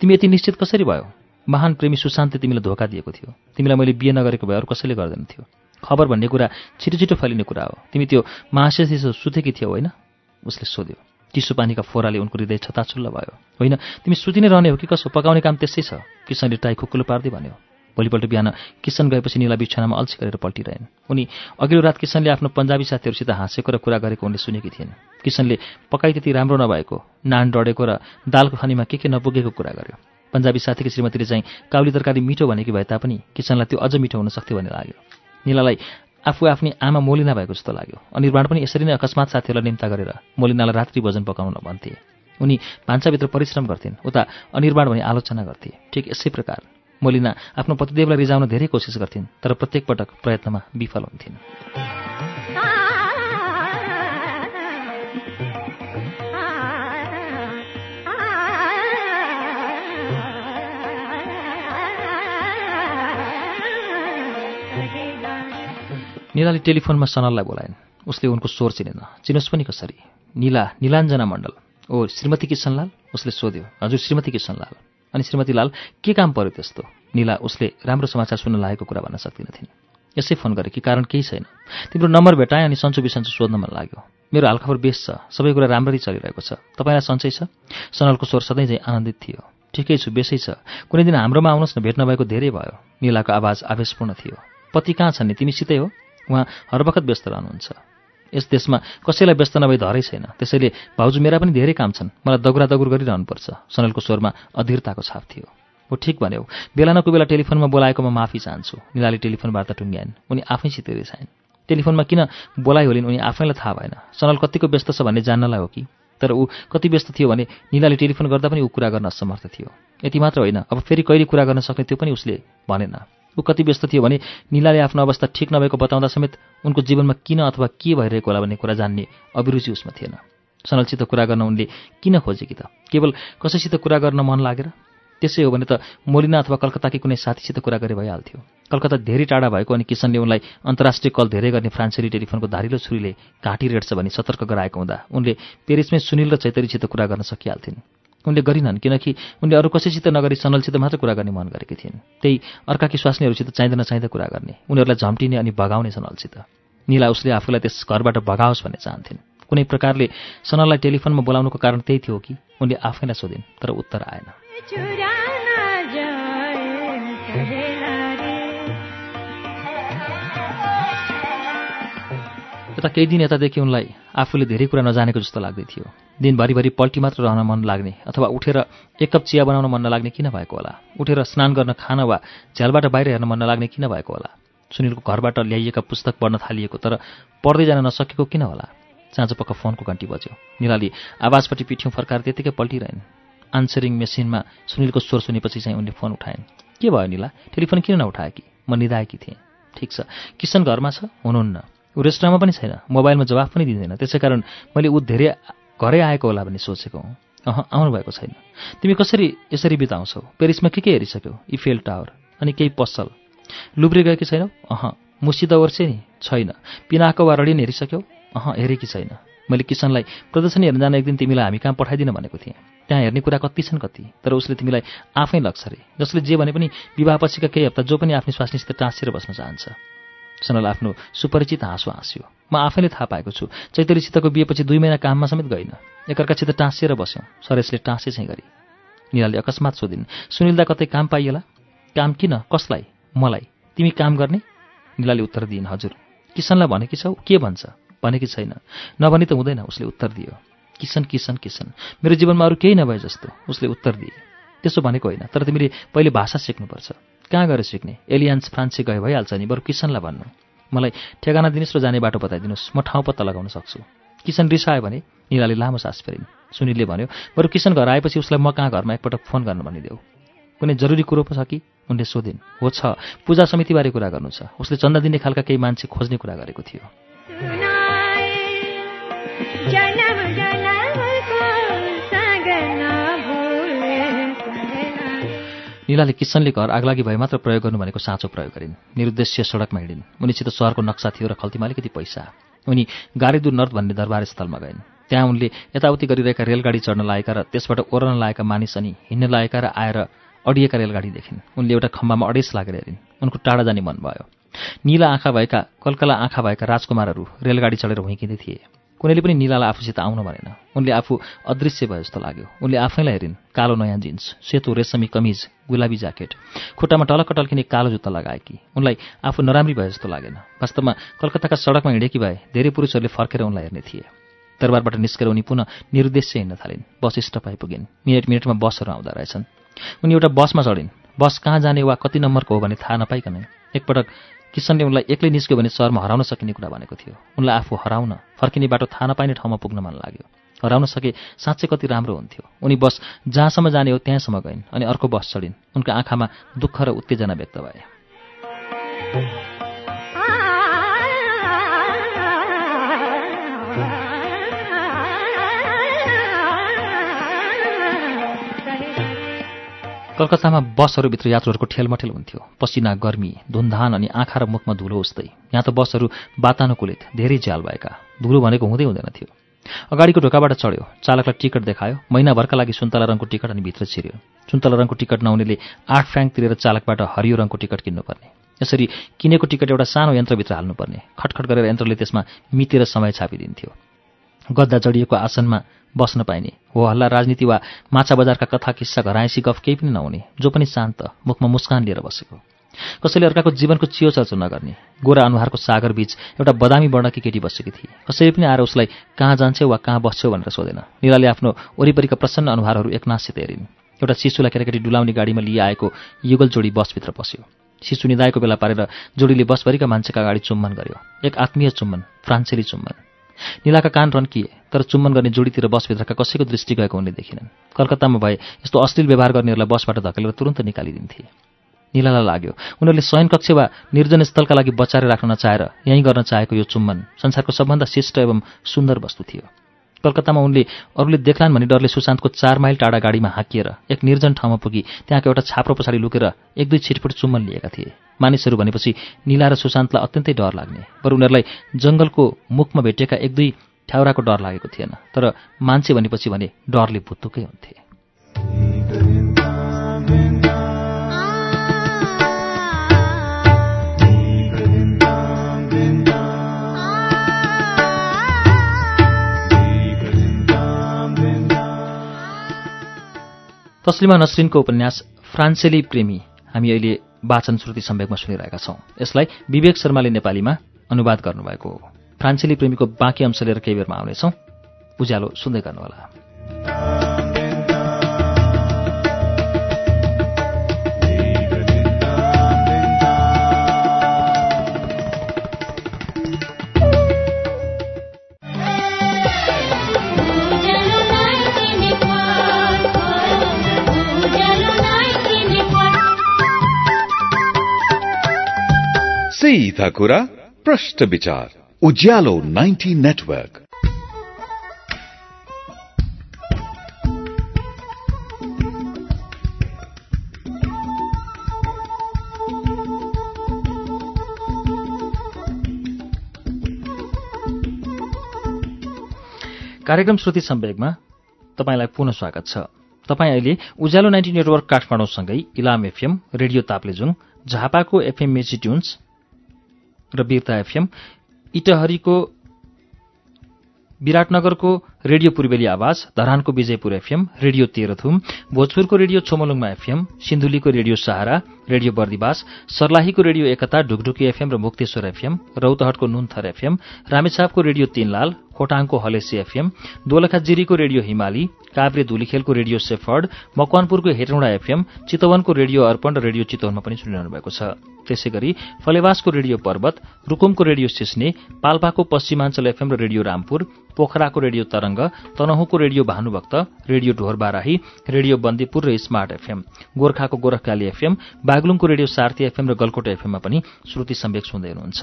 तिमी यति निश्चित कसरी भयो? महान प्रेमी सुशान्तले तिमीलाई धोका दिएको थियो। तिमीलाई मैले बिहे नगरेको भए अरू कसैले गर्दैन थियो। खबर भन्ने कुरा छिटो छिटो फैलिने कुरा हो। तिमी त्यो महाशयसित सुतेकी थियौ होइन? उसले सोध्यो। चिसो पानीका फोराले उनको हृदय छताछुल्ल भयो। होइन तिमी सुति नै रहने हो कि कसो? पकाउने काम त्यसै छ। किसनले टाई खुकुलो पार्दै भन्यो। भोलिपल्ट बिहान किसन गएपछि निला बिछानामा अल्छी गरेर पल्टिरहेन्। उनी अघिल्लो रात किसनले आफ्नो पन्जाबी साथीहरूसित हाँसेको र कुरा गरेको उनले सुनेकी थिइन् किसनले पकाइ त्यति राम्रो नभएको नान डढेको र दालको खानीमा के के नपुगेको कुरा गर्यो। पन्जाबी साथीको श्रीमतीले चाहिँ काउली तरकारी मिठो भनेकी भए तापनि किसनलाई त्यो अझ मिठो हुन सक्थ्यो भन्ने लाग्यो। निलालाई आफू आफ्नै आमा मोलिना भएको जस्तो लाग्यो। अनिर्माण पनि यसरी नै अकस्मात साथीहरूलाई निम्ता गरेर मोलिनालाई रात्रि भोजन पकाउन भन्थे। उनी भान्साभित्र परिश्रम गर्थिन् उता अनिर्माण भनी आलोचना गर्थे। ठिक यसै प्रकार मोलिना आफ्नो पतिदेवलाई रिजाउन धेरै कोसिस गर्थिन् तर प्रत्येक पटक प्रयत्नमा विफल हुन्थिन्। निलाले टेलिफोनमा सनललाई बोलाइन्। उसले उनको स्वर चिनेन। चिनोस् पनि कसरी? निला निलाञ्जना मण्डल। ओ श्रीमती किसनलाल उसले सोध्यो। हजुर श्रीमती किसनलाल अनि श्रीमती लाल के काम पर्यो त्यस्तो? निला उसले राम्रो समाचार सुन्न लागेको कुरा भन्न सक्दिनथिन्। यसै फोन गरे कि कारण केही छैन। तिम्रो नम्बर भेटाएँ अनि सन्चो बिसन्चो सोध्न मन लाग्यो। मेरो हालखबर बेस छ। सबै कुरा राम्ररी चलिरहेको छ। तपाईँलाई सन्चै छ? सनलको स्वर सधैँ चाहिँ आनन्दित थियो। ठिकै छु बेसै छ। कुनै दिन हाम्रोमा आउनुहोस् न भेट्न भएको धेरै भयो। निलाको आवाज आवेशपूर्ण थियो। पति कहाँ छन् नि? तिमीसितै हो? उहाँ हर व्यस्त रहनुहुन्छ। यस देशमा कसैलाई व्यस्त नभई धरै छैन। त्यसैले भाउजू मेरा पनि धेरै काम छन्। मलाई दगुरा दगुर गरिरहनुपर्छ। सनलको स्वरमा अधीरताको छाप थियो। हो ठिक भन्यो बेला नको बेला टेलिफोनमा बोलाएकोमा माफी चाहन्छु। निलाले टेलिफोन वार्ता टुङ्ग्याइन्। उनी आफैसित रिसाइन् टेलिफोनमा किन बोलाइ होलिन्? उनी आफैलाई थाहा भएन। सनल कतिको व्यस्त छ भन्ने जान्नलाई हो कि? तर ऊ कति व्यस्त थियो भने निलाले टेलिफोन गर्दा पनि ऊ कुरा गर्न असमर्थ थियो। यति मात्र होइन। अब फेरि कहिले कुरा गर्न सक्ने त्यो पनि उसले भनेन। ऊ कति व्यस्त थियो भने निलाले आफ्नो अवस्था ठिक नभएको बताउँदा समेत उनको जीवनमा किन अथवा के भइरहेको होला भन्ने कुरा जान्ने अभिरुचि उसमा थिएन। सनलसित कुरा गर्न उनले किन खोजे कि त? केवल कसैसित कुरा गर्न मन लागेर? त्यसै हो भने त मोलिना अथवा कलकत्ताकी कुनै साथीसित कुरा गरे भइहाल्थ्यो। कलकत्ता धेरै टाढा भएको अनि किसनले उनलाई अन्तर्राष्ट्रिय कल धेरै गर्ने फ्रान्सेली टेलिफोनको धारिलो छुरीले घाँटी रेट्छ भनी सतर्क गराएको हुँदा उनले पेरिसमै सुनिल र चैतरीसित कुरा गर्न सकिहाल्थिन्। उनले गरिनन् किनकि उनले अरू कसैसित नगरी सनलसित मात्र कुरा गर्ने मन गरेकी थिइन्। त्यही अर्काकी स्वास्नीहरूसित चाहिँदा नचाहिँदा कुरा गर्ने उनीहरूलाई झम्टिने अनि भगाउने सनलसित। निला उसले आफूलाई त्यस घरबाट भगाओस् भन्ने चाहन्थिन्। कुनै प्रकारले सनललाई टेलिफोनमा बोलाउनुको कारण त्यही थियो कि उनले आफैलाई सोधिन् तर उत्तर आएन। यता केही दिन यतादेखि उनलाई आफूले धेरै कुरा नजानेको जस्तो लाग्दै थियो। दिनभरिभरि पल्टी मात्र रहन मन लाग्ने अथवा उठेर एक कप चिया बनाउन मन नलाग्ने किन भएको होला? उठेर स्नान गर्न खान वा झ्यालबाट बाहिर हेर्न मन नलाग्ने किन भएको होला? सुनिलको घरबाट ल्याइएका पुस्तक पढ्न थालिएको तर पढ्दै जान नसकेको किन होला? साँझ पक्क फोनको घन्टी बज्यो। निलाली आवाजपट्टि पिठ्यौँ फर्काएर त्यतिकै पल्टिरहन्। आन्सरिङ मेसिनमा सुनिलको स्वर सुनेपछि चाहिँ उनले फोन उठाइन्। के भयो निला? टेलिफोन किन नउठाएकी म निधाएकी थिएँ। ठिक छ। किसन घरमा छ? हुनुहुन्न। ऊ रेस्टुराँमा पनि छैन। मोबाइलमा जवाफ पनि दिँदैन। त्यसै कारण मैले ऊ धेरै घरै आएको होला भन्ने सोचेको हुँ। अह आउनुभएको छैन। तिमी कसरी यसरी बिताउँछौ? पेरिसमा के के हेरिसक्यौ? इफेल टावर अनि केही पसल। लुब्रे गएकी छैनौ? अह मुसिद वर्षे नि। छैन। पिनाको वा रडिन हेरिसक्यौ? अह हेरेकी छैन। मैले किसनलाई प्रदर्शनी हेर्न जान एक दिन तिमीलाई हामी कहाँ पठाइदिन भनेको थिएँ। त्यहाँ हेर्ने कुरा कति छन् कति तर उसले तिमीलाई आफै लग्छ अरे जसले जे भने पनि विवाहपछिका केही हप्ता जो पनि आफ्नै स्वास्नीसित टाँसेर बस्न चाहन्छ। सनल आफ्नो सुपरिचित हाँसो हाँस्यो म आफैले थाहा पाएको छु। चैतरीसितको बिहेपछि दुई महिना काममा समेत गइन। एकअर्कासित टाँसिएर बस्यौँ। सरेशले टाँसे चाहिँ गरी। निलाले अकस्मात सोधिन् सुनिलदा कतै काम पाइएला? काम किन? कसलाई? मलाई? तिमी काम गर्ने? निलाले उत्तर दिइन् हजुर। किसनलाई भनेकी छौ? के भन्छ? भनेकी छैन। नभनी त हुँदैन उसले उत्तर दियो। किसन किसन किसन। मेरो जीवनमा अरू केही नभए जस्तो उसले उत्तर दिए। त्यसो भनेको होइन तर तिमीले पहिले भाषा सिक्नुपर्छ। कहाँ गएर सिक्ने? एलियन्स फ्रान्से गए भइहाल्छ नि। बरु किसनलाई भन्नु? मलाई ठेगाना दिनुहोस् र जाने बाटो बताइदिनुहोस्। म ठाउँ पत्ता लगाउन सक्छु। किसन रिसायो भने निलाले लामो सास फेरिन्। सुनिलले भन्यो बरु किसन घर आएपछि उसलाई म कहाँ घरमा एकपटक फोन गर्नु भनिदेऊ? कुनै जरुरी कुरो पो छ कि? उनले सोधिन् हो छ। पूजा समितिबारे कुरा गर्नु छ। उसले चन्दा दिने खालका केही मान्छे खोज्ने कुरा गरेको थियो। निलाले किसनले घर आगलागी भए मात्र प्रयोग गर्नु भनेको साँचो प्रयोग गरिन्। निरुद्देश्य सडकमा हिँडिन्। उनीसित सहरको नक्सा थियो र खल्तीमा अलिकति पैसा। उनी गारेदु नर्थ भन्ने दरबार स्थलमा गइन्। त्यहाँ उनले यताउति गरिरहेका रेलगाडी चढ्न लागेका र त्यसबाट ओर्न लागेका मानिस अनि हिँड्न लागेका र आएर अडिएका रेलगाडी देखिन्। उनले एउटा खम्बामा अडेस लागेर हेरिन्। उनको टाढा जाने मन भयो। निला आँखा भएका कलकला आँखा भएका राजकुमारहरू रेलगाडी चढेर हुइकिँदै थिए। कुनैले पनि निलालाई आफूसित आउन भनेन। उनले आफू अदृश्य भए जस्तो लाग्यो। उनले आफैलाई हेरिन् कालो नयाँ जिन्स सेतो रेशमी कमिज गुलाबी ज्याकेट खुट्टामा टलक्क टल्किने कालो जुत्ता लगाएकी उनलाई आफू नराम्री भए जस्तो लागेन। वास्तवमा कलकत्ताका सडकमा हिँडेकी भए धेरै पुरुषहरूले फर्केर उनलाई हेर्ने थिए। दरबारबाट निस्केर उनी पुनः निरुद्देश्य हिँड्न थालिन्। बस स्टप आइपुगिन्। मिनट मिनटमा बसहरू आउँदा रहेछन्। उनी एउटा बसमा चढिन्। बस कहाँ जाने वा कति नम्बरको हो भने थाहा नपाइकनै एकपटक किसनले उनलाई एक्लै निस्क्यो भने सहरमा हराउन सकिने कुरा भनेको थियो। उनलाई आफू हराउन फर्किने बाटो थाहा नपाइने ठाउँमा पुग्न मन लाग्यो। हराउन सके साँच्चै कति राम्रो हुन्थ्यो। उनी बस जहाँसम्म जाने हो त्यहाँसम्म गइन् अनि अर्को बस चढिन्। उनका आँखामा दुःख र उत्तेजना व्यक्त भए। कलकत्तामा बसहरूभित्र यात्रुहरूको ठेलमठेल हुन्थ्यो। पसिना गर्मी धुनधान अनि आँखा र मुखमा धुलो उस्तै। यहाँ त बसहरू वातानुकूलित धेरै ज्याल भएका। धुलो भनेको हुँदै हुँदैन थियो। अगाडिको ढोकाबाट चढ्यो। चालकलाई टिकट देखायो। महिनाभरका लागि सुन्तला रङको टिकट अनि भित्र छिर्यो। सुन्तला रङको टिकट नहुनेले आठ फ्याङ्क तिरेर चालकबाट हरियो रङको टिकट किन्नुपर्ने। यसरी किनेको टिकट एउटा सानो यन्त्रभित्र हाल्नुपर्ने। खटखट गरेर यन्त्रले त्यसमा मितेर समय छापिदिन्थ्यो। गद्दा जडिएको आसनमा बस्न पाइने। हो हल्ला राजनीति वा माछा बजारका कथा किस्सा घराएसी गफ केही पनि नहुने जो पनि शान्त मुखमा मुस्कान लिएर बसेको। कसैले अर्काको जीवनको चियो चर्चो नगर्ने गोरा अनुहारको सागर बीच एउटा बदामी वर्णकी केटी बसेकी थिए। कसैले पनि आएर उसलाई कहाँ जान्छौ वा कहाँ बस्छौ भनेर सोधेन। निराले आफ्नो वरिपरिका प्रसन्न अनुहारहरू एकनाशसित हेरिन् एउटा शिशुलाई केटाकेटी डुलाउने गाडीमा लिइआएको युगल जोडी बसभित्र पस्यो। शिशु निधाएको बेला पारेर जोडीले बसभरिका मान्छेका अगाडि चुम्बन गर्यो। एक आत्मीय चुम्बन फ्रान्सेली चुम्बन। निलाका कान रन्किए तर चुम्बन गर्ने जोडीतिर बसभित्रका कसैको दृष्टि गएको उनले देखिनन्। कलकत्तामा भए यस्तो अश्लील व्यवहार गर्नेहरूलाई बसबाट धकेलेर तुरन्त निकालिदिन्थे। निलालाई लाग्यो उनीहरूले शयन कक्ष वा निर्जन स्थलका लागि बचाएर राख्न नचाहेर यहीँ गर्न चाहेको यो चुम्बन संसारको सबभन्दा शिष्ट एवं सुन्दर वस्तु थियो। कलकत्तामा उनले अरूले देख्लान् भन्ने डरले सुशान्तको चार माइल टाढा गाडीमा हाकिएर एक निर्जन ठाउँमा पुगी त्यहाँको एउटा छाप्रो पछाडि लुकेर एक दुई छिटफुट चुम्बन लिएका थिए। मानिसहरू भनेपछि निला र सुशान्तलाई अत्यन्तै डर लाग्ने बरु उनीहरूलाई जङ्गलको मुखमा भेटिएका एक दुई ठ्याउराको डर लागेको थिएन तर मान्छे भनेपछि भने डरले भुत्तुकै हुन्थे। तस्लिमा नसरिनको उपन्यास फ्रान्सेली प्रेमी। हामी अहिले वाचन श्रुति सम्वेकमा सुनिरहेका छौँ। यसलाई विवेक शर्माले नेपालीमा अनुवाद गर्नुभएको हो। फ्रान्सेली प्रेमीको बाँकी अंश लिएर केही बेरमा आउनेछौँ। उज्यालो सुन्दै गर्नुहोला। सीधा कुरा विचार उज्यालो 90 नेटवर्क कार्यक्रम श्रुति सम्वेकमा तपाईँलाई पुनः स्वागत छ। तपाईँ अहिले उज्यालो नाइन्टी नेटवर्क काठमाडौँसँगै इलाम एफएम रेडियो ताप्लेजुङ झापाको एफएम मेची ट्युन्स र वीरता एफएम इटहरीको विराटनगरको रेडियो पूर्वेली आवाज धरानको विजयपुर एफएम रेडियो तेह्रथुम भोजपुरको रेडियो छोमलुङमा एफएम सिन्धुलीको रेडियो सहारा रेडियो बर्दिवास सर्लाहीको रेडियो एकता ढुकढुकी एफएम र मुक्तेश्वर एफएम रौतहटको नुनथर एफएम रामेछापको रेडियो तीनलाल खोटाङको हलेसी एफएम दोलखा जिरीको रेडियो हिमाली काभ्रे धुलीखेलको रेडियो सेफर्ड मकवानपुरको हेटौँडा एफएम चितवनको रेडियो अर्पण र रेडियो चितवनमा पनि सुनिरहनु भएको छ। त्यसै गरी फलेवासको रेडियो पर्वत रुकुमको रेडियो सिस्ने पाल्पाको पश्चिमाञ्चल एफएम र रेडियो रामपुर पोखराको radio Tarang तनहुको radio Bhanubhakta radio Dhorbarahi radio Bandipur र स्मार्ट एफएम गोर्खाको गोरखकाली एफएम बागलुङको रेडियो सार्थी एफएम र गलकोट एफएममा पनि श्रुति सम्वेक सुन्दै हुनुहुन्छ।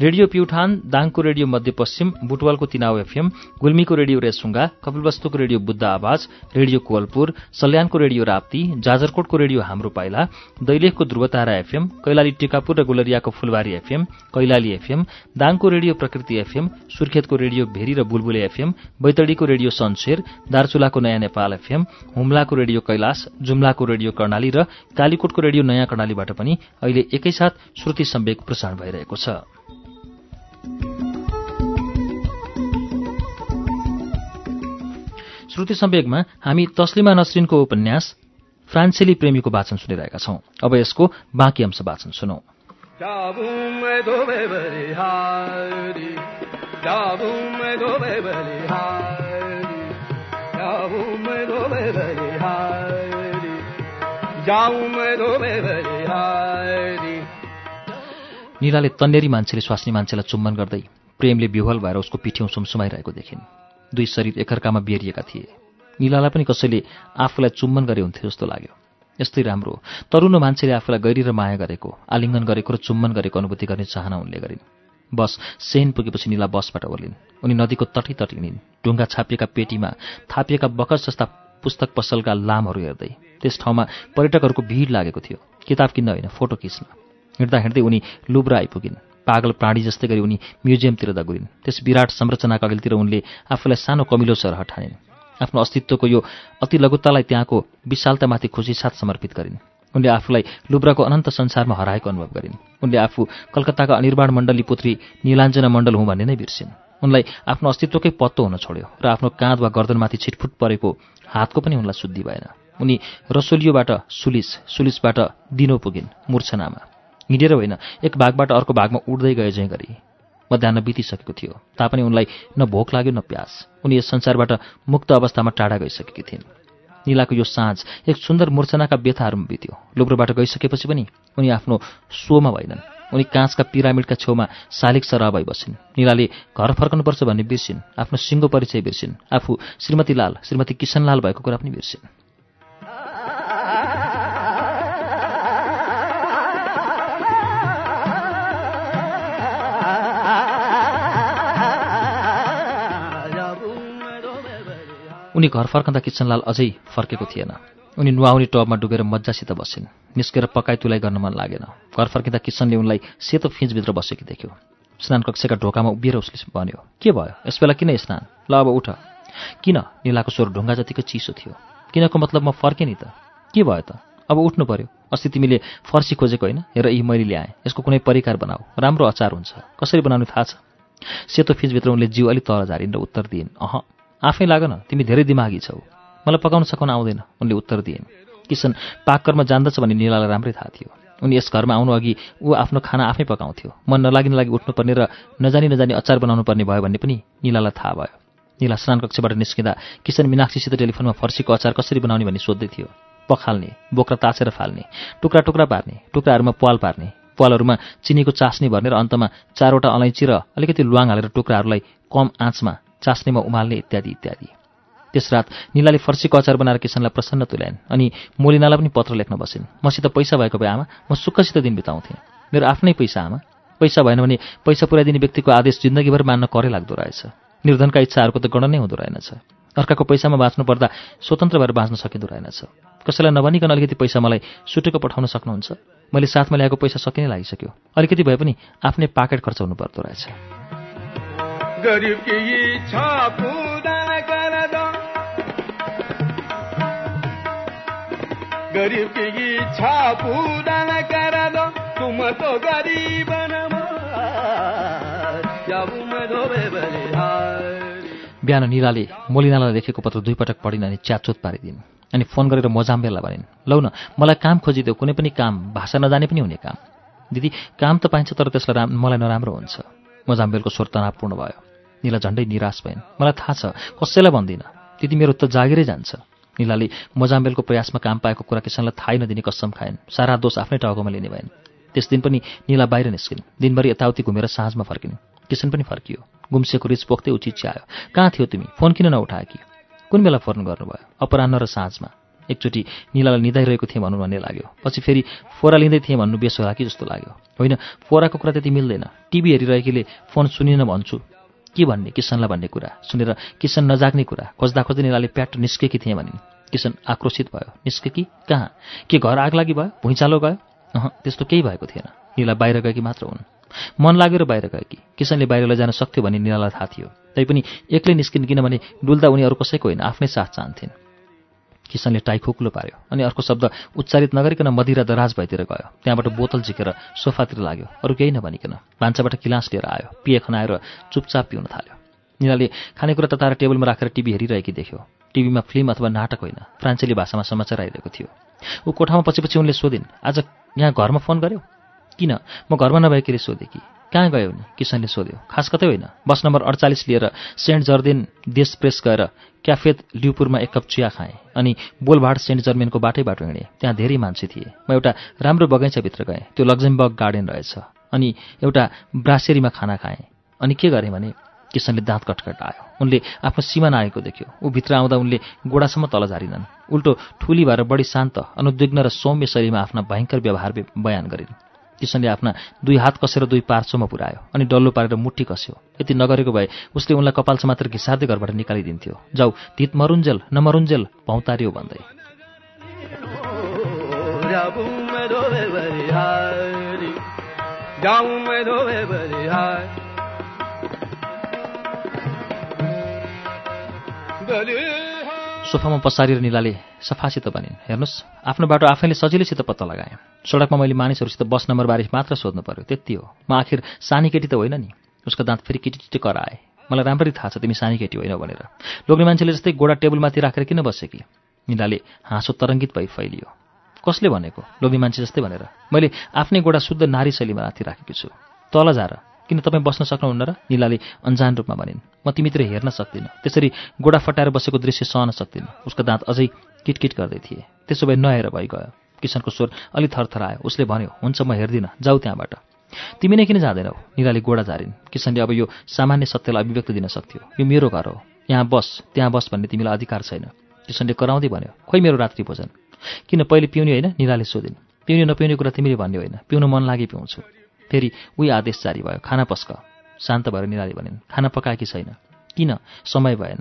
रेडियो प्युठान दाङको रेडियो मध्यपश्चिम बुटवलको तिनाउ एफएम गुल्मीको रेडियो रेसुङ्गा कपिलवस्तुको रेडियो बुद्ध आवाज रेडियो कोवलपुर सल्यानको रेडियो राप्ती जाजरकोटको रेडियो हाम्रो पाइला दैलेखको ध्रुवतारा एफएम कैलाली टिकापुर र गुलरियाको फुलबारी एफएम कैलाली एफएम दाङको रेडियो प्रकृति एफएम सुर्खेतको रेडियो भेरी र बुलबुले एफएम बैतडीको रेडियो सनसेर दार्चुलाको नयाँ नेपाल एफएम हुम्लाको रेडियो कैलाश जुम्लाको रेडियो कर्णाली र कालीकोटको रेडियो नयाँ कर्णालीबाट पनि अहिले एकैसाथ श्रुति सम्वेक प्रसारण भइरहेको छ। श्रुति सम्वेकमा हामी तस्लिमा नसरिनको उपन्यास फ्रान्सेली प्रेमीको वाचन सुनिरहेका छौं। अब यसको बाँकी अंश वाचन सुनौ। निलाले तन्नेरी मान्छेले स्वास्नी मान्छेलाई चुम्बन गर्दै प्रेमले विह्वल भएर उसको पिठ्यौँ सुमसुमाइरहेको देखिन्। दुई शरीर एकअर्कामा बेरिएका थिए। निलालाई पनि कसैले आफूलाई चुम्बन गरे हुन्थ्यो जस्तो लाग्यो। यस्तै राम्रो तरुनो मान्छेले आफूलाई गैरी र माया गरेको आलिङ्गन गरेको र चुम्बन गरेको अनुभूति गर्ने चाहना उनले गरिन्। बस सेन पुगेपछि निला बसबाट ओर्लिन्। उनी नदीको तटी तटिनिन् ढुङ्गा छापिएका पेटीमा थापिएका बकस जस्ता पुस्तक पसलका लामहरू हेर्दै। त्यस ठाउँमा पर्यटकहरूको भिड लागेको थियो। किताब किन्न होइन फोटो खिच्न। हिँड्दा हिँड्दै उनी लुब्रा आइपुगिन्। पागल प्राणी जस्तै गरी उनी म्युजियमतिर दगुरिन्। त्यस विराट संरचनाका अघिल्तिर उनले आफूलाई सानो कमिलो सरह ठानिन् आफ्नो अस्तित्वको यो अति लघुतालाई त्यहाँको विशालतामाथि खुसी साथ समर्पित गरिन्। उनले आफूलाई लुब्राको अनन्त संसारमा हराएको अनुभव गरिन्। उनले आफू कलकत्ताका अनिर्माण मण्डली पुत्री निलाञ्जना मण्डल हुँ भन्ने नै बिर्सिन्। उनलाई आफ्नो अस्तित्वकै पत्तो हुन छोड्यो र आफ्नो काँध वा गर्दनमाथि छिटफुट परेको हातको पनि उनलाई शुद्धि भएन। उनी रसोलियोबाट सुलिस सुलिसबाट दिनो पुगिन् मूर्छनामा। हिँडेर होइन एक भागबाट अर्को भागमा उड्दै गए झैँ गरी। मध्याह बितिसकेको थियो। तापनि उनलाई न भोक लाग्यो न प्यास। उनी यस संसारबाट मुक्त अवस्थामा टाढा गइसकेकी थिइन्। निलाको यो साँझ एक सुन्दर मूर्छनाका व्यथाहरूमा बित्यो। लुब्रोबाट गइसकेपछि पनि उनी आफ्नो सोमा भएनन्। उनी काँचका पिरामिडका छेउमा शालिक सरह भई बसिन्। निलाले घर फर्कनुपर्छ भन्ने बिर्सिन्। आफ्नो सिङ्गो परिचय बिर्सिन्। आफू श्रीमती लाल श्रीमती किसनलाल भएको कुरा पनि बिर्सिन्। उनी घर फर्कँदा किसनलाल अझै फर्केको थिएन। उनी नुहाउने टबमा डुबेर मजासित बसिन् निस्केर पकाइ तुलाइ गर्न मन लागेन। घर फर्किँदा किसनले उनलाई सेतो फिँचभित्र बसेकी देख्यो। स्नान कक्षका ढोकामा उभिएर उसले भन्यो के भयो? यस बेला किन स्नान? ल अब उठ। किन? निलाको स्वर ढुङ्गा जतिको चिसो थियो। किनको मतलब म फर्केँ नि त? के भयो त? अब उठ्नु पर्यो। अस्ति तिमीले फर्सी खोजेको होइन? हेर यी मैले ल्याएँ। यसको कुनै परिकार बनाऊ। राम्रो अचार हुन्छ। कसरी बनाउने थाहा छ? सेतो फिजभित्र उनले जिउ अलिक तल झारिन् र उत्तर दिइन् अह आफै लाग न तिमी धेरै दिमागी छौ। मलाई पकाउन सकाउन आउँदैन उनले उत्तर दिइन् किसन पाककर्म जान्दछ भन्ने निलालाई राम्रै थाहा थियो। उनी यस घरमा आउनु अघि ऊ आफ्नो खाना आफै पकाउँथ्यो। मन नलागिन लागि उठ्नुपर्ने र नजानी नजानी अचार बनाउनु पर्ने भयो भन्ने पनि निलालाई थाहा भयो। निला स्नान कक्षबाट निस्किँदा किसन मिनाक्षीसित टेलिफोनमा फर्सीको अचार कसरी बनाउने भन्ने सोध्दै थियो। पखाल्ने बोक्रा ताछेर फाल्ने टुक्रा टुक्रा पार्ने टुक्राहरूमा पाल पार्ने पालहरूमा चिनीको चास्नी भर्ने र अन्तमा चारवटा अलैँची र अलिकति लुवाङ हालेर टुक्राहरूलाई कम आँचमा चास्नीमा उमाल्ने इत्यादि इत्यादि। त्यस रात निलाले फर्सीको अचार बनाएर किसनलाई प्रसन्न तुल्याइन् अनि मोलिनालाई पनि पत्र लेख्न बसिन्। मसित पैसा भएको भए आमा म सुक्खसित दिन बिताउँथेँ। मेरो आफ्नै पैसा आमा। पैसा भएन भने पैसा पुऱ्याइदिने व्यक्तिको आदेश जिन्दगीभर मान्न करै लाग्दो रहेछ। निर्धनका इच्छाहरूको त गणनै हुँदो रहेनछ। अर्काको पैसामा बाँच्नु पर्दा स्वतन्त्र भएर बाँच्न सकिँदो रहेनछ। कसैलाई नभनिकन अलिकति पैसा मलाई सुटेको पठाउन सक्नुहुन्छ? मैले साथमा ल्याएको पैसा सकिने लागिसक्यो। अलिकति भए पनि आफ्नै पाकेट खर्च हुनु पर्दो रहेछ। गरिब की इच्छा पूर्ण कर दो गरिब की इच्छा पूर्ण कर दो तुम तो गरीब बिहान निराले मोलिनालाई लेखेको पत्र दुईपटक पढिन अनि च्याचोत पारिदिन्। अनि फोन गरेर मोजाम्बेललाई भनिन् लौ न मलाई काम खोजिदेऊ कुनै पनि काम भाषा नजाने पनि हुने काम। दिदी काम त पाइन्छ तर त्यसलाई राम मलाई नराम्रो हुन्छ। मोजाम्बेलको स्वर तनावपूर्ण भयो। निला झन्डै निराश भइन् मलाई थाहा छ कसैलाई भन्दिनँ। त्यति मेरो त जागिरै जान्छ निलाले मोजाम्बेलको प्रयासमा काम पाएको कुरा किसनलाई थाहै नदिने कसम खाइन् सारा दोष आफ्नै टाउकोमा लिने भइन् त्यस दिन पनि निला बाहिर निस्किन्। दिनभरि यताउति घुमेर साँझमा फर्किन्। किसन पनि फर्कियो। गुम्सेको रिच पोख्दै उचिच्य आयो कहाँ थियो तिमी? फोन किन नउठाए कि? कुन बेला फोन गर्नुभयो? अपराह्न र साँझमा एकचोटि निलालाई निधाइरहेको थिएँ भनौँ भन्ने लाग्यो। पछि फेरि फोरा लिँदै थिएँ भन्नु बेस होला कि जस्तो लाग्यो। होइन फोराको कुरा त्यति मिल्दैन। टिभी हेरिरहेकीले फोन सुनिन भन्छु। के भन्ने? किसनलाई भन्ने कुरा? सुनेर किसन नजाग्ने कुरा। खोज्दा खोज्दै निलाले प्याट निस्केकी थिएँ भनिन् किसन आक्रोशित भयो। निस्के कि कहाँ? के घर आग लागि भयो? भुइँचालो गयो? अह त्यस्तो केही भएको थिएन। निला बाहिर गएकी मात्र हुन्। मन लागेर बाहिर गएकी। किसनले बाहिर लैजान सक्थ्यो भन्ने निलालाई थाहा थियो। तैपनि एक्लै निस्किन् किनभने डुल्दा उनी अरू कसैको होइन। आफ्नै साथ चाहन्थिन्। किसनले टाई पार्यो अनि अर्को शब्द उच्चारित नगरिकन मदिरा दराज भइतिर गयो। त्यहाँबाट बोतल झिकेर सोफातिर लाग्यो। अरू केही नभनिकन भान्साबाट किलास लिएर आयो। पिए खनाएर चुपचाप पिउन थाल्यो। निलाले खानेकुरा तताएर टेबलमा राखेर टिभी हेरिरहेकी देख्यो। टिभीमा फिल्म अथवा नाटक होइन फ्रान्सेली भाषामा समाचार आइरहेको थियो। ऊ कोठामा पछि पछि उनले सोधिन् आज यहाँ घरमा फोन गर्यो? किन? म घरमा नभएकीले सोधेँ कि कहाँ गयो नि? किसनले सोध्यो खास कतै होइन? बस नम्बर अडचालिस लिएर सेन्ट जर्दिन देश प्रेस गएर क्याफेत लिउपुरमा एक कप चिया खाएँ अनि बोलभाड सेन्ट जर्मेनको बाटै बाटो हिँडेँ। त्यहाँ धेरै मान्छे थिए। म एउटा राम्रो बगैँचाभित्र गएँ। त्यो लग्जमबर्ग गार्डन रहेछ। अनि एउटा ब्रासेरीमा खाना खाएँ। अनि के गरेँ भने किसनले दाँत कटकटायो। उनले आफ्नो सीमा नआएको देख्यो। ऊ भित्र आउँदा उनले गोडासम्म तल झारिनन्। उल्टो ठुली भएर बढी शान्त अनुद्विग्न र सौम्य शैलीमा आफ्ना भयङ्कर व्यवहार बयान गरिन्। किसनले आफ्ना दुई हात कसेर दुई पार्श्वमा पुऱ्यायो अनि डल्लो पारेर मुठी कस्यो। यति नगरेको भए उसले उनलाई कपाल मात्र घिसार्दै घरबाट निकालिदिन्थ्यो। जाउ धित मरुन्जेल नमरुन्जेल भौतारियो भन्दै। सोफामा पसारिएर निलाले सफासित भनिन् हेर्नुहोस् आफ्नो बाटो आफैले सजिलैसित पत्ता लगाएँ। सडकमा मैले मानिसहरूसित बस नम्बरबारे मात्र सोध्नु पर्यो। त्यति हो। म आखिर सानी केटी त होइन नि। उसको दाँत फेरि केटी कराए। मलाई राम्ररी थाहा छ तिमी सानी केटी होइन भनेर। लोग्ने मान्छेले जस्तै गोडा टेबलमाथि राखेर किन बसे कि? निलाले हाँसो तरङ्गित भई फैलियो। कसले भनेको? लोग्ने मान्छे जस्तै भनेर। मैले आफ्नै गोडा शुद्ध नारी शैलीमा राथि राखेको छु। तल झार किन तपाईँ बस्न सक्नुहुन्न र? निलाले अन्जान रूपमा भनिन् म तिमीतिर हेर्न सक्दिनँ त्यसरी गोडा फटाएर बसेको दृश्य सहन सक्दिनँ। उसको दाँत अझै किटकिट गर्दै थिए। त्यसो भए नहेर भइगयो। किसनको स्वर अलि थरथर आयो उसले भन्यो हुन्छ म हेर्दिनँ। जाऊ त्यहाँबाट। तिमी नै किन जाँदैनौ निलाले गोडा झारिन्। किसनले अब यो सामान्य सत्यलाई अभिव्यक्ति दिन सक्थ्यो। यो मेरो घर हो। यहाँ बस त्यहाँ बस भन्ने तिमीलाई अधिकार छैन। किसनले कराउँदै भन्यो खोइ मेरो रात्रि भोजन। किन पहिले पिउने होइन? निलाले सोधिन्। पिउने नपिउने कुरा तिमीले भन्ने होइन? पिउनु मन लागि पिउँछु। फेरि उही आदेश जारी भयो। खाना पस्क। शान्त भएर निराली भनिन् खाना पकाएकी छैन। किन? समय भएन।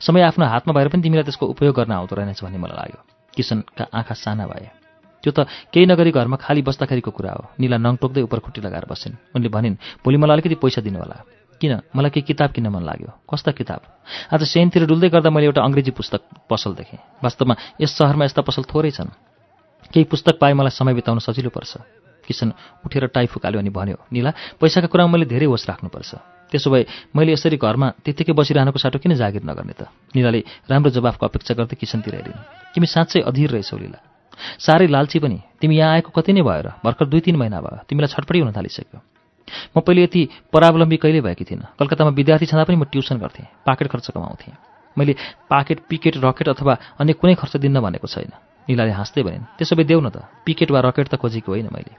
समय आफ्नो हातमा भएर पनि तिमीलाई त्यसको उपयोग गर्न आउँदो रहेनछ भन्ने मलाई लाग्यो। किसनका आँखा साना भए। त्यो त केही नगरी घरमा खाली बस्दाखेरिको कुरा हो। निला नङ टोक्दै उपर खुट्टी लगाएर बसिन्। उनले भनिन् भोलि मलाई अलिकति पैसा दिनु होला किन? मलाई केही किताब किन्न मन लाग्यो। कस्ता किताब? आज सेनतिर डुल्दै गर्दा मैले एउटा अङ्ग्रेजी पुस्तक पसल देखेँ। वास्तवमा यस सहरमा यस्ता पसल थोरै छन्। केही पुस्तक पाए मलाई समय बिताउन सजिलो पर्छ। किसन उठेर टाई फुकाल्यो अनि भन्यो निला पैसाका कुरामा मैले धेरै होस राख्नुपर्छ। त्यसो भए मैले यसरी घरमा त्यत्तिकै बसिरहनुको साटो किन जागिर नगर्ने त? निलाले राम्रो जवाफको अपेक्षा गर्दै किसनतिर हेरिन् तिमी साँच्चै अधीर रहेछौ लिला। साह्रै लालची पनि। तिमी यहाँ आएको कति नै भयो र भर्खर दुई तिन महिना भयो। तिमीलाई छटपटी हुन थालिसक्यो। म पहिले यति परावलम्बी कहिले भएकी थिइनँ। कलकत्तामा विद्यार्थी छँदा पनि म ट्युसन गर्थेँ पाकेट खर्च कमाउँथेँ। मैले पाकेट पिकेट रकेट अथवा अन्य कुनै खर्च दिन्न भनेको छैन। निलाले हाँस्दै भनिन् त्यसो भए देऊ न त पिकेट वा रकेट त खोजेको होइन मैले।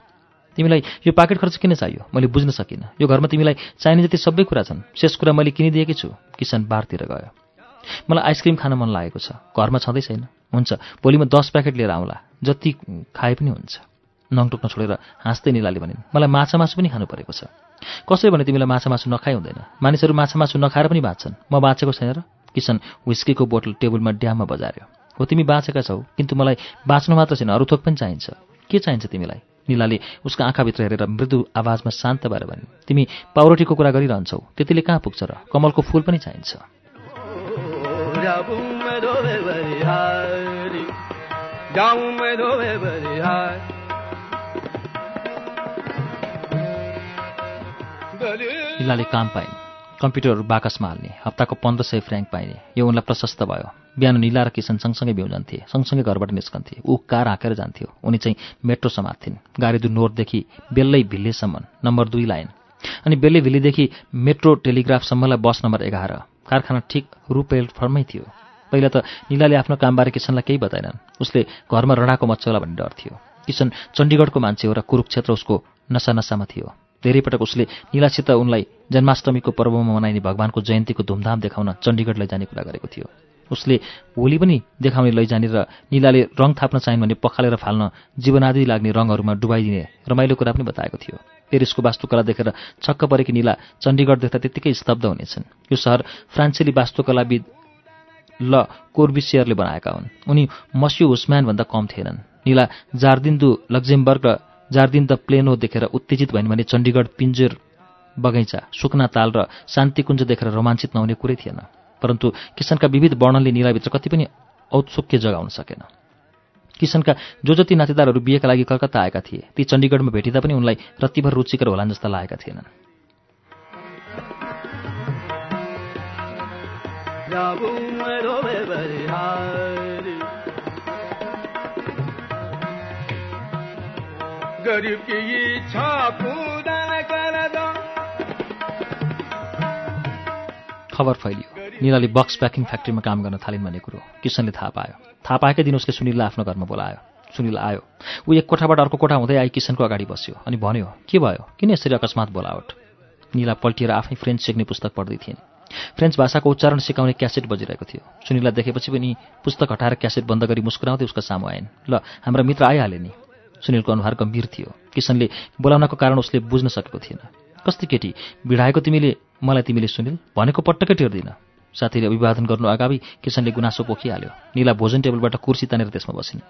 तिमीलाई यो पाकेट खर्च किन चाहियो? मैले बुझ्न सकिनँ। यो घरमा तिमीलाई चाहिने जति सबै कुरा छन् शेष कुरा मैले किनिदिएकै छु। किसान बारतिर गयो। मलाई आइसक्रिम खान मन लागेको छ। घरमा छँदै छैन। हुन्छ। भोलि म दस प्याकेट लिएर आउँला। जति खाए पनि हुन्छ। नङ टुक्न छोडेर हाँस्दै निलाले भनिन् मलाई माछा मासु पनि खानु परेको छ। कसै भने तिमीलाई माछा मासु नखाइ हुँदैन। मानिसहरू माछा मासु नखाएर पनि बाँच्छन्। म बाँचेको छैन र? किसन विस्कीको बोतल टेबलमा ड्याममा बजार्यो। हो तिमी बाँचेका छौ किन्तु मलाई बाँच्नु मात्र छैन। अरू थोक पनि चाहिन्छ। के चाहिन्छ तिमीलाई? निलाले उसको आँखाभित्र हेरेर मृदु आवाजमा शान्त भएर भने तिमी पाउरोटीको कुरा गरिरहन्छौ। त्यतिले कहाँ पुग्छ र? कमलको फुल पनि चाहिन्छ। निलाले काम पाइन् कम्प्युटरहरू बाकसमा हाल्ने हप्ताको पन्ध्र सय फ्रेङ्क पाइने यो उनलाई प्रशस्त भयो बिहान निला र किसन सँगसँगै बिउजन्थे सँगसँगै घरबाट निस्कन्थे ऊ कार हाँकेर जान्थ्यो उनी चाहिँ मेट्रो समात्थिन् गाडी नोरदेखि बेल्लै भिल्लेसम्म नम्बर दुई लाइन अनि बेल्लै भिल्लीदेखि मेट्रो टेलिग्राफसम्मलाई बस नम्बर एघार कारखाना ठिक रु प्लेटफर्ममै थियो। पहिला त निलाले आफ्नो कामबारे किसनलाई केही बताएनन्। उसले घरमा रडाको मच्चौला भन्ने डर थियो। किसन चण्डीगढको मान्छे हो र कुरुक्षेत्र उसको नसा नसामा थियो। धेरै पटक उसले निलासित उनलाई जन्माष्टमीको पर्वमा मनाइने भगवानको जयन्तीको धुमधाम देखाउन चण्डीगढ लैजाने कुरा गरेको थियो। उसले होली पनि देखाउने लैजाने र निलाले रङ थाप्न चाहिन् भने पखालेर फाल्न जीवनादि लाग्ने रङहरूमा डुबाइदिने रमाइलो कुरा पनि बताएको थियो। पेरिसको वास्तुकला देखेर छक्क परेकी निला चण्डीगढ देख्दा त्यत्तिकै स्तब्ध हुनेछन्। यो सहर फ्रान्सेली वास्तुकलाविद ल कोर्बिसियरले बनाएका हुन्। उनी मस्यु हुस्म्यानभन्दा कम थिएनन्। निला जार्दिन्दु लक्जेमबर्ग र जार्दिन द प्लेनो देखेर उत्तेजित भइन् भने चण्डीगढ पिन्जेर बगैँचा सुकना ताल र शान्तिकुञ्ज देखेर रोमाञ्चित नहुने कुरै थिएन। परन्तु किसनका विविध वर्णनले निलाभित्र कति पनि औत्सुक्य जगाउन सकेन। किसनका जो जति नातेदारहरू बिहेका लागि कलकत्ता आएका थिए। ती चण्डीगढमा भेटिँदा पनि उनलाई रत्तिभर रुचिकर होलान् जस्ता लागेका थिएनन्। खबर फैलियो। निलाले बक्स प्याकिङ फ्याक्ट्रीमा काम गर्न थालिन् भन्ने कुरो किसनले थाहा पायो? थाहा पाएकै दिन उसले सुनिललाई आफ्नो घरमा बोलायो। सुनिल आयो। ऊ एक कोठाबाट अर्को कोठा हुँदै आई किसनको अगाडि बस्यो अनि भन्यो के भयो? किन यसरी अकस्मात बोलावट? निला पल्टिएर आफै फ्रेन्च सिक्ने पुस्तक पढ्दै थिइन्। फ्रेन्च भाषाको उच्चारण सिकाउने क्यासेट बजिरहेको थियो। सुनिललाई देखेपछि पनि पुस्तक हटाएर क्यासेट बन्द गरी मुस्कुराउँदै उसको सामु आइन् ल हाम्रा मित्र आइहाले नि। सुनिलको अनुहार गम्भीर थियो। किसनले बोलाउनको कारण उसले बुझ्न सकेको थिएन। कस्ती केटी भिडाएको तिमीले मलाई तिमीले सुनिल भनेको पटक्कै टेर्दिन। साथीले अभिवादन गर्नु अगावि किसनले गुनासो पोखिहाल्यो निला भोजन टेबलबाट कुर्सी तानेर त्यसमा बसिन्।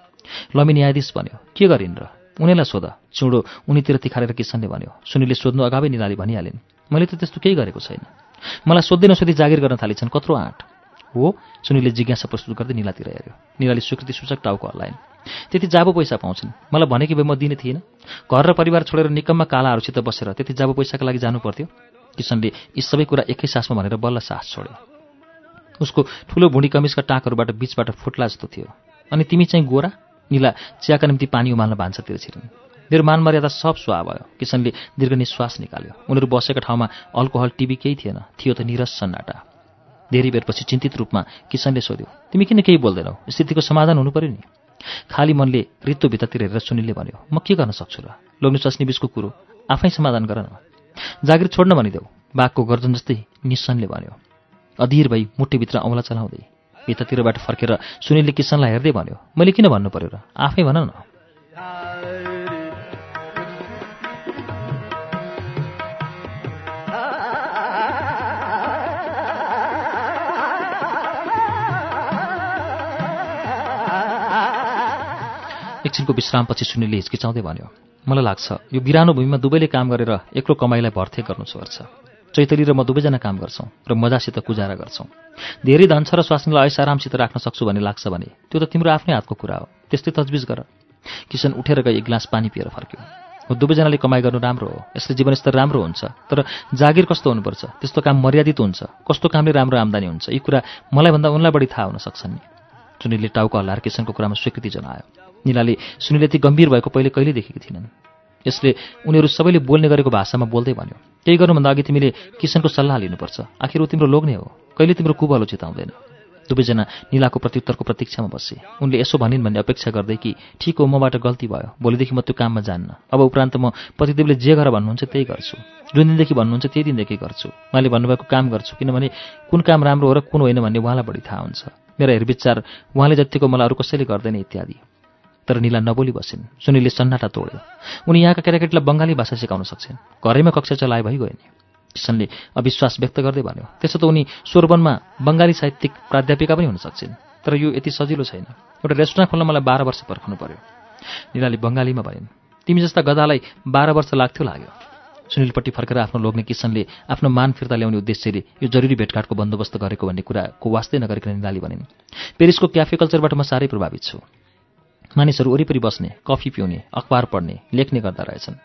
लमी न्यायाधीश भन्यो के गरिन् र? उनीलाई सोध। चिउँडो उनीतिर तिखारेर किसनले भन्यो सुनिलले सोध्नु अगावै निलाले भनिहालिन् मैले त त्यस्तो केही गरेको छैन। मलाई सोध्दै नसोधी जागिर गर्न थालिन्छन् कत्रो आँट? हो? सुनिलले जिज्ञासा प्रस्तुत गर्दै निलातिर हेऱ्यो। निलाले स्वीकृति सूचक टाउको हल्लाइन्। त्यति जाबो पैसा पाउँछन्। मलाई भनेकी भए म दिने थिइनँ घर र परिवार छोडेर निकममा कालाहरूसित बसेर त्यति जाबो पैसाको लागि जानु पर्थ्यो? किसनले यी सबै कुरा एकै सासमा भनेर बल्ल सास छोड्यो। उसको ठुलो भुँडी कमिजका टाँकहरूबाट बिचबाट फुट्ला जस्तो थियो। अनि तिमी चाहिँ गोरा? निला चियाका निम्ति पानी उमाल्न भान्सातिर छिरिन्। मेरो मान मर्यादा सब सुहा भयो। किसनले दीर्घ निश्वास निकाल्यो। उनीहरू बसेका ठाउँमा अल्कोहल टिभी केही थिएन। थियो त निरस सन्नाटा। धेरै बेरपछि चिन्तित रूपमा किसनले सोध्यो तिमी किन केही बोल्दैनौ? स्थितिको समाधान हुनु पर्यो नि? खाली मनले रित्तो भित्तातिर हेरेर सुनिलले भन्यो म के गर्न सक्छु र? लोग्नु चस्नी बिचको कुरो आफै समाधान गर न। जागिर छोड्न भनिदेऊ। बाघको गर्जन जस्तै निस्सनले भन्यो अधीर भई मुठीभित्र औँला चलाउँदै भित्तातिरबाट फर्केर सुनिलले किसनलाई हेर्दै भन्यो मैले किन भन्नु पर्यो र? आफै भन न। एकछिनको विश्रामपछि सुनिलले हिचकिचाउँदै भन्यो मलाई लाग्छ यो बिरानो भूमिमा दुवैले काम गरेर एक्लो कमाइलाई भर्थे गर्नु पर्छ चैतली र म दुवैजना काम गर्छौँ र मजासित गुजारा गर्छौँ। धेरै धन छ र स्वास्नीलाई ऐस आरामसित राख्न सक्छु भन्ने लाग्छ भने त्यो त तिम्रो आफ्नै हातको कुरा हो। त्यस्तै तजबिज गर। किसन उठेर गई एक ग्लास पानी पिएर फर्क्यो। हो दुवैजनाले कमाइ गर्नु राम्रो हो। यसले जीवनस्तर राम्रो हुन्छ। तर जागिर कस्तो हुनुपर्छ? त्यस्तो काम मर्यादित हुन्छ। कस्तो कामले राम्रो आम्दानी हुन्छ? यी कुरा मलाई भन्दा उनलाई बढी थाहा हुन सक्छन् नि। सुनिलले टाउको हल्लाएर किसनको कुरामा स्वीकृति जनायो। निलाले सुनिल यति गम्भीर भएको पहिले कहिले देखेकी थिइनन् यसले उनीहरू सबैले बोल्ने गरेको भाषामा बोल्दै भन्यो केही गर्नुभन्दा अघि तिमीले किसनको सल्लाह लिनुपर्छ? आखिर ऊ तिम्रो लोग्ने हो। कहिले तिम्रो कुबलो चिताउँदैन? दुवैजना निलाको प्रत्युत्तरको प्रतीक्षामा बसे। उनले यसो भनिन् भन्ने अपेक्षा गर्दै कि ठिक हो मबाट गल्ती भयो। भोलिदेखि म त्यो काममा जान्न। अब उपरान्त म पतिदेवले जे गर भन्नुहुन्छ त्यही गर्छु। जुन दिनदेखि भन्नुहुन्छ त्यही दिनदेखि गर्छु। उहाँले भन्नुभएको काम गर्छु किनभने कुन काम राम्रो हो र कुन होइन भन्ने उहाँलाई बढी थाहा हुन्छ। मेरो हेरविचार उहाँले जतिको मलाई अरू कसैले गर्दैन इत्यादि। तर निला नबोली बसिन्। सुनिलले सन्नाटा तोड्यो। उनी यहाँका केटाकेटीलाई बङ्गाली भाषा सिकाउन सक्छन्। घरैमा कक्षा चलाए भइगयो नि। किसनले अविश्वास व्यक्त गर्दै भन्यो त्यसो त उनी सोरबनमा बङ्गाली साहित्यिक प्राध्यापिका पनि हुन सक्छन्। तर यो यति सजिलो छैन। एउटा रेस्टुरेन्ट खोल्न मलाई बाह्र वर्ष पर्खनु पर्यो निलाले बङ्गालीमा भनिन् तिमी जस्ता गदालाई बाह्र वर्ष लाग्थ्यो लाग्यो सुनिलपट्टि फर्केर आफ्नो लोग्ने किसनले आफ्नो मान फिर्ता ल्याउने उद्देश्यले यो जरुरी भेटघाटको बन्दोबस्त गरेको भन्ने कुराको वास्तै नगरिकन निलाली भनिन् पेरिसको क्याफे कल्चरबाट म साह्रै प्रभावित छु। मानिसहरू वरिपरि बस्ने कफी पिउने अखबार पढ्ने लेख्ने गर्दा रहेछन्।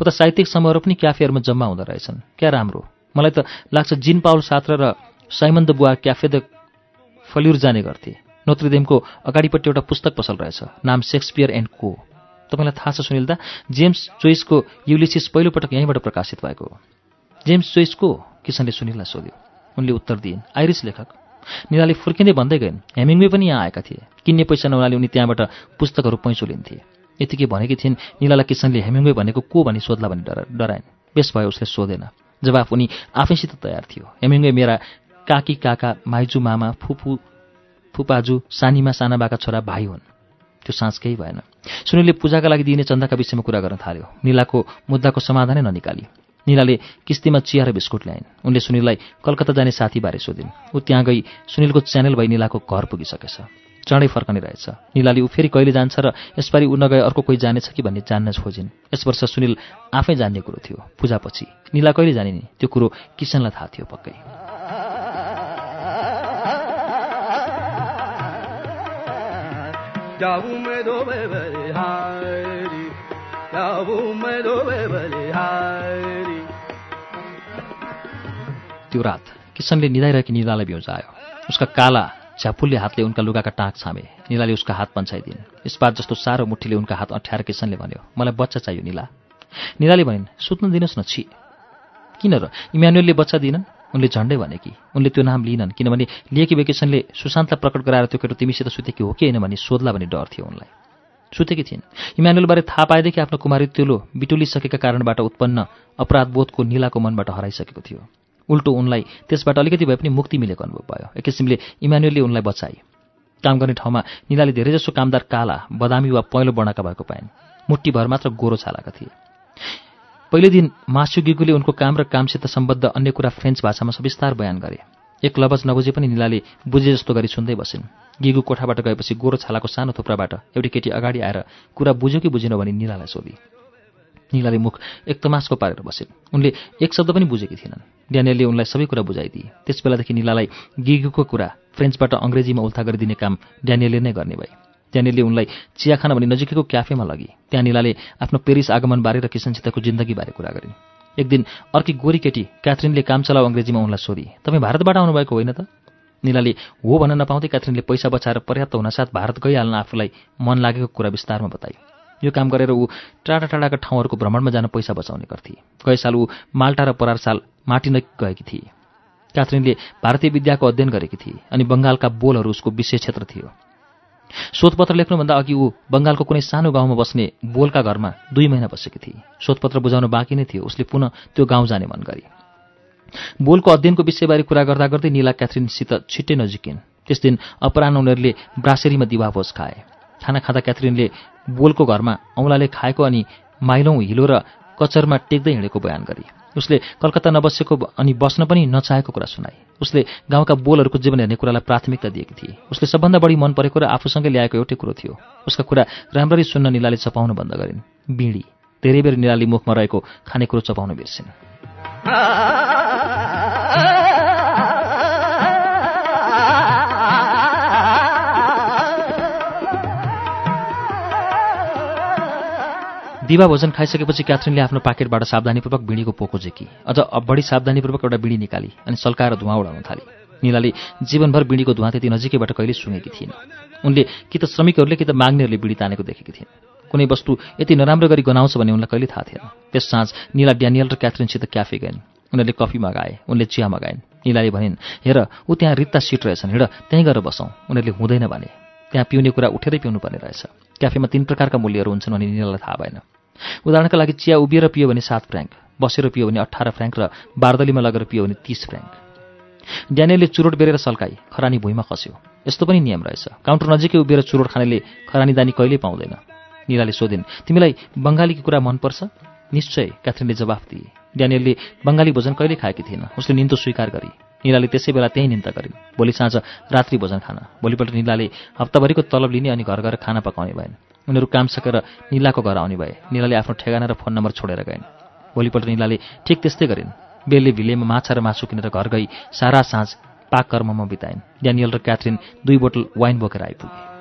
उता साहित्यिक समूहहरू पनि क्याफेहरूमा जम्मा हुँदो रहेछन्। क्या राम्रो? मलाई त लाग्छ जिन पाउल सात्र र Simone de Beauvoir cafe de Flore जाने गर्थे। नोत्रिदेमको अगाडिपट्टि एउटा पुस्तक पसल रहेछ नाम सेक्सपियर एन्ड को। तपाईँलाई थाहा छ सुनिल दा? जेम्स चोइसको युलिसिस पहिलोपटक यहीँबाट प्रकाशित भएको हो। जेम्स चोइस को? किसनले सुनिललाई सोध्यो। उनले उत्तर दिइन्। आइरिस लेखक। निराले फुर्किँदै भन्दै गइन् हेमिङवे पनि यहाँ आएका थिए। किन्ने पैसा नहुनाले उनी त्यहाँबाट पुस्तकहरू पैँचो लिन्थे यतिकै भनेकी थिइन् निलालाई किसनले हेमिङ्वे भनेको को भनी सोध्ला भनी डरा डराइन्। बेस भयो उसले सोधेन। जवाफ उनी आफैसित तयार थियो। हेमिङ्वे मेरा काकी काका माइजू मामा फुपू फुपाजु सानीमा सानाबाका छोरा भाइ हुन्। त्यो साँझ केही भएन। सुनिलले पूजाका लागि दिइने चन्दाका विषयमा कुरा गर्न थाल्यो। निलाको मुद्दाको समाधानै ननिकाली। निलाले किस्तीमा चिया र बिस्कुट ल्याइन्। उनले सुनिललाई कलकत्ता जाने साथीबारे सोधिन्। ऊ त्यहाँ गई सुनिलको च्यानल भई निलाको घर पुगिसकेछ। चाँडै फर्कने रहेछ। निलाले ऊ फेरि कहिले जान्छ र यसपालि ऊ नगए अर्को कोही जानेछ कि भन्ने जान्न खोजिन्। यस वर्ष सुनिल आफै जान्ने कुरो थियो। पूजापछि निला कहिले जाने नि? त्यो कुरो किसनलाई थाहा थियो पक्कै। मैं दो बलिहारी जाऊ मैं दो बलिहारी त्यो रात किसनले निदाइरहेकी निलालाई भ्याउजायो उसका काला झ्यापुल्ले हातले उनका लुगाका टाँक छामे। निलाले उसका हात पन्छाइदिन्। इस्पात जस्तो सारो मुठीले उनका हात अठ्याएर किसनले भन्यो मलाई बच्चा चाहियो निला। निलाले भनिन् सुत्न दिनुहोस् न छि। किन र? इमानुएलले बच्चा दिनन्? उनले झन्डै भने कि उनले त्यो नाम लिनन् किनभने लिएकी भेकेसनले सुशान्तलाई प्रकट गराएर त्यो केटो तिमीसित सुतेकी हो कि होइन भने सोध्ला भन्ने डर थियो उनलाई। सुतेकी थिइन्। इमानुएलबारे थाहा पाएदेखि आफ्नो कुमारी तेलो बिटुलिसकेका कारणबाट उत्पन्न अपराधबोधको निलाको मनबाट हराइसकेको थियो। उल्टो उनलाई त्यसबाट अलिकति भए पनि मुक्ति मिलेको अनुभव भयो। एक किसिमले इमानुएलले उनलाई बचाए। काम गर्ने ठाउँमा निलाले धेरैजसो कामदार काला बदामी वा पहेँलो वर्णका भएको पाइन्। मुट्टीभर मात्र गोरो छालाका थिए। पहिलो दिन मासु गिगुले उनको काम र कामसित सम्बद्ध अन्य कुरा फ्रेन्च भाषामा सविस्तार बयान गरे। एक लवज नबुझे पनि निलाले बुझे जस्तो गरी सुन्दै बसिन्। गिगु कोठाबाट गएपछि गोरो छालाको सानो थुप्राबाट एउटी केटी अगाडि आएर कुरा बुझ्यो कि बुझेन भनी निलालाई सोधी। निलाले मुख एक तमासको पारेर बसिन् उनले एक शब्द पनि बुझेकी थिएनन्। ड्यानियलले उनलाई सबै कुरा बुझाइदिए त्यस बेलादेखि निलालाई गिगुको कुरा फ्रेन्चबाट अङ्ग्रेजीमा उल्था गरिदिने काम ड्यानियलले नै गर्ने भए। ड्यानियलले उनलाई चिया खान भनी नजिकैको क्याफेमा लगी। त्यहाँ निलाले आफ्नो पेरिस आगमनबारे र किसनसितको जिन्दगीबारे कुरा गरिन्। एक दिन अर्की गोरी केटी क्याथरिनले काम चलाउ अङ्ग्रेजीमा उनलाई सोधी तपाईँ भारतबाट आउनुभएको होइन त? निलाले हो भन्न नपाउँदै क्याथरिनले पैसा बचाएर पर्याप्त हुनसाथ भारत गइहाल्न आफूलाई मन लागेको कुरा विस्तारमा बताए यो काम गरेर ऊ टाढा टाढाका ठाउँहरूको भ्रमणमा जान पैसा बचाउने गर्थे। गए साल ऊ माल्टा र परार साल माटी नै गएकी थिए। क्याथरिनले भारतीय विद्याको अध्ययन गरेकी थिए अनि बङ्गालका बोलहरू उसको विशेष क्षेत्र थियो। शोधपत्र लेख्नुभन्दा अघि ऊ बङ्गालको कुनै सानो गाउँमा बस्ने बोलका घरमा दुई महिना बसेकी थिए। शोधपत्र बुझाउन बाँकी नै थियो। उसले पुनः त्यो गाउँ जाने मन गरे। बोलको अध्ययनको विषयबारे कुरा गर्दा गर्दै निला क्याथरिनसित छिट्टै नजिकिन्। त्यस दिन अपराह उनीहरूले ब्रासेरीमा दिवाभोज खाए। खाना खाँदा क्याथरिनले बोलको घरमा औँलाले खाएको अनि माइलौँ हिलो र कचरमा टेक्दै हिँडेको बयान गरे। उसले कलकत्ता नबसेको अनि बस्न पनि नचाहेको कुरा सुनाए उसले गाउँका बोलहरूको जीवन हेर्ने कुरालाई प्राथमिकता दिएकी थिए। उसले सबभन्दा बढी मन परेको र आफूसँगै ल्याएको एउटै कुरो थियो। उसका कुरा राम्ररी सुन्न निलाले चपाउन बन्द गरिन्। बिँडी धेरै बेर निलाले मुखमा रहेको खानेकुरो चपाउन बिर्सिन्। दिवा भोजन खाइसकेपछि क्याथरिनले आफ्नो पाकेटबाट सावधानीपूर्वक बिँडीको पोको झेकी अझ बढी सावधानीपूर्वक एउटा बिँडी निकाली अनि सल्काएर धुवा उडाउन थाली। निलाले जीवनभर बिँडीको धुवा त्यति नजिकैबाट कहिले सुँगेकी थिइन् उनले कि त श्रमिकहरूले कि त माग्नेहरूले बिँडी तानेको देखेकी थिइन्। कुनै वस्तु यति नराम्रो गरी गनाउँछ भन्ने उनलाई कहिले थाहा थिएन। त्यस साँझ निला ड्यानियल र क्याथरिनसित क्याफे गइन्। उनीहरूले कफी मगाए उनले चिया मगाइन्। निलाले भनिन् हेर ऊ त्यहाँ रित्ता सिट रहेछन्। हिँड त्यहीँ गएर बसौँ। उनीहरूले हुँदैन भने त्यहाँ पिउने कुरा उठेरै पिउनु पर्ने रहेछ। क्याफेमा तिन प्रकारका मूल्यहरू हुन्छन् भने निलालाई थाहा भएन। उदाहरणका लागि चिया उभिएर पियो भने सात फ्रेङ्क बसेर पियो भने अठार फ्रेङ्क र बारदलीमा लगेर पियो भने तिस फ्रेङ्क ड्यानियलले चुरोट बेरेर सल्काई खरानी भुइँमा खस्यो यस्तो पनि नियम रहेछ। काउन्टर नजिकै उभिएर चुरोट खानेले खरानी दानी कहिल्यै पाउँदैन। निलाले सोधिन् तिमीलाई बङ्गालीको कुरा मनपर्छ? निश्चय क्याथरिनले जवाफ दिए। ड्यानियलले बङ्गाली भोजन कहिले खाएकी थिएन। उसले निन्तो स्वीकार गरी। निलाले त्यसै बेला त्यहीँ निन्दा गरिन्। भोलि साँझ रात्रि भोजन खान। भोलिपल्ट निलाले हप्ताभरिको तलब लिने अनि घर गएर खाना पकाउने भएन। उनीहरू काम सकेर निलाको घर आउने भए। निलाले आफ्नो ठेगाना र फोन नम्बर छोडेर गइन्। भोलिपल्ट निलाले ठिक त्यस्तै गरिन्। बेलले भिलेमा माछा र मासु किनेर घर गई सारा साँझ पाक कर्ममा बिताइन्। ड्यानियल र क्याथरिन दुई बोतल वाइन बोकेर आइपुगे।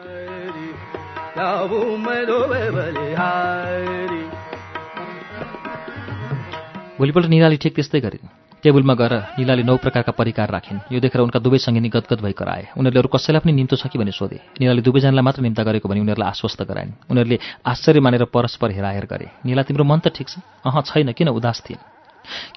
भोलिपल्ट निलाले ठिक त्यस्तै गरिन्। टेबलमा गएर निलाले नौ प्रकारका परिकार राखिन्। यो देखेर उनका दुवै सङ्गिनी गदगद भई कराए उनीहरूले अरू कसैलाई पनि निम्तो छ कि भने सोधे। निलाले दुवैजनालाई मात्र निम्ता गरेको भने उनीहरूलाई आश्वस्त गराइन्। उनीहरूले आश्चर्य मानेर परस्पर हेराहेर गरे निला तिम्रो मन त ठिक छ? अह छैन किन उदास थिइन्?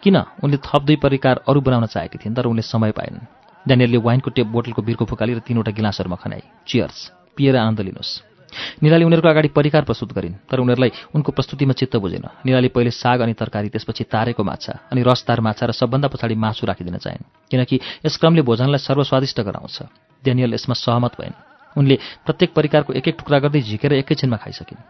किन? उनले थप दुई परिकार अरू बनाउन चाहेकी थिइन् तर उनले समय पाएनन्। ड्यानियलले वाइनको टेप बोतलको बिर्को फुकाली र तिनवटा गिलासहरूमा खनाए। चियर्स पिएर आनन्द लिनुहोस्। निलाले उनीहरूको अगाडि परिकार प्रस्तुत गरिन् तर उनीहरूलाई उनको प्रस्तुतिमा चित्त बुझेन। निलाले पहिले साग अनि तरकारी त्यसपछि तारेको माछा अनि रसदार माछा र सबभन्दा पछाडि मासु राखिदिन चाहन् किनकि यस क्रमले भोजनलाई सर्वस्वादिष्ट गराउँछ। डेनियल यसमा सहमत भइन् उनले प्रत्येक परिकारको एक एक टुक्रा गर्दै झिकेर एकैछिनमा खाइसकिन्।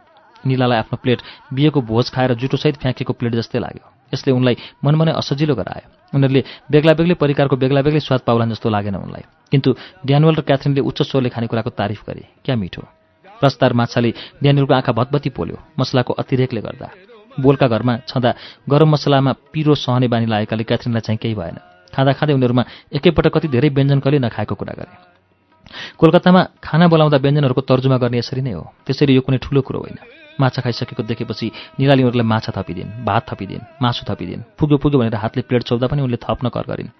निलालाई आफ्नो प्लेट बिहेको भोज खाएर जुटोसहित फ्याँकेको प्लेट जस्तै लाग्यो। यसले उनलाई मनमनै असजिलो गरायो। उनीहरूले बेग्ला बेग्लै परिकारको बेग्ला बेग्लै स्वाद पाउलान् जस्तो लागेन उनलाई। किन्तु ड्यानुअल र क्याथरिनले उच्च स्वरले खानेकुराको तारिफ गरे। क्या मिठो? रसदार माछाले ड्यानियलको आँखा भतभती पोल्यो। मसलाको अतिरेकले गर्दा। बोलका घरमा छँदा गरम मसलामा पिरो सहने बानी लागेकाले क्याथरिनलाई चाहिँ केही भएन। खाँदा खाँदै उनीहरूमा एकैपटक कति धेरै व्यञ्जन कहिले नखाएको कुरा गरे। कोलकातामा खाना बोलाउँदा व्यञ्जनहरूको तर्जुमा गर्ने यसरी नै हो। त्यसरी यो कुनै ठुलो कुरो होइन। माछा खाइसकेको देखेपछि निराली उनीहरूलाई माछा थपिदिन् भात थपिदिन् मासु थपिदिन् पुग्यो पुग्यो भनेर हातले प्लेट चौधा पनि उनले थप्न कर गरिन्।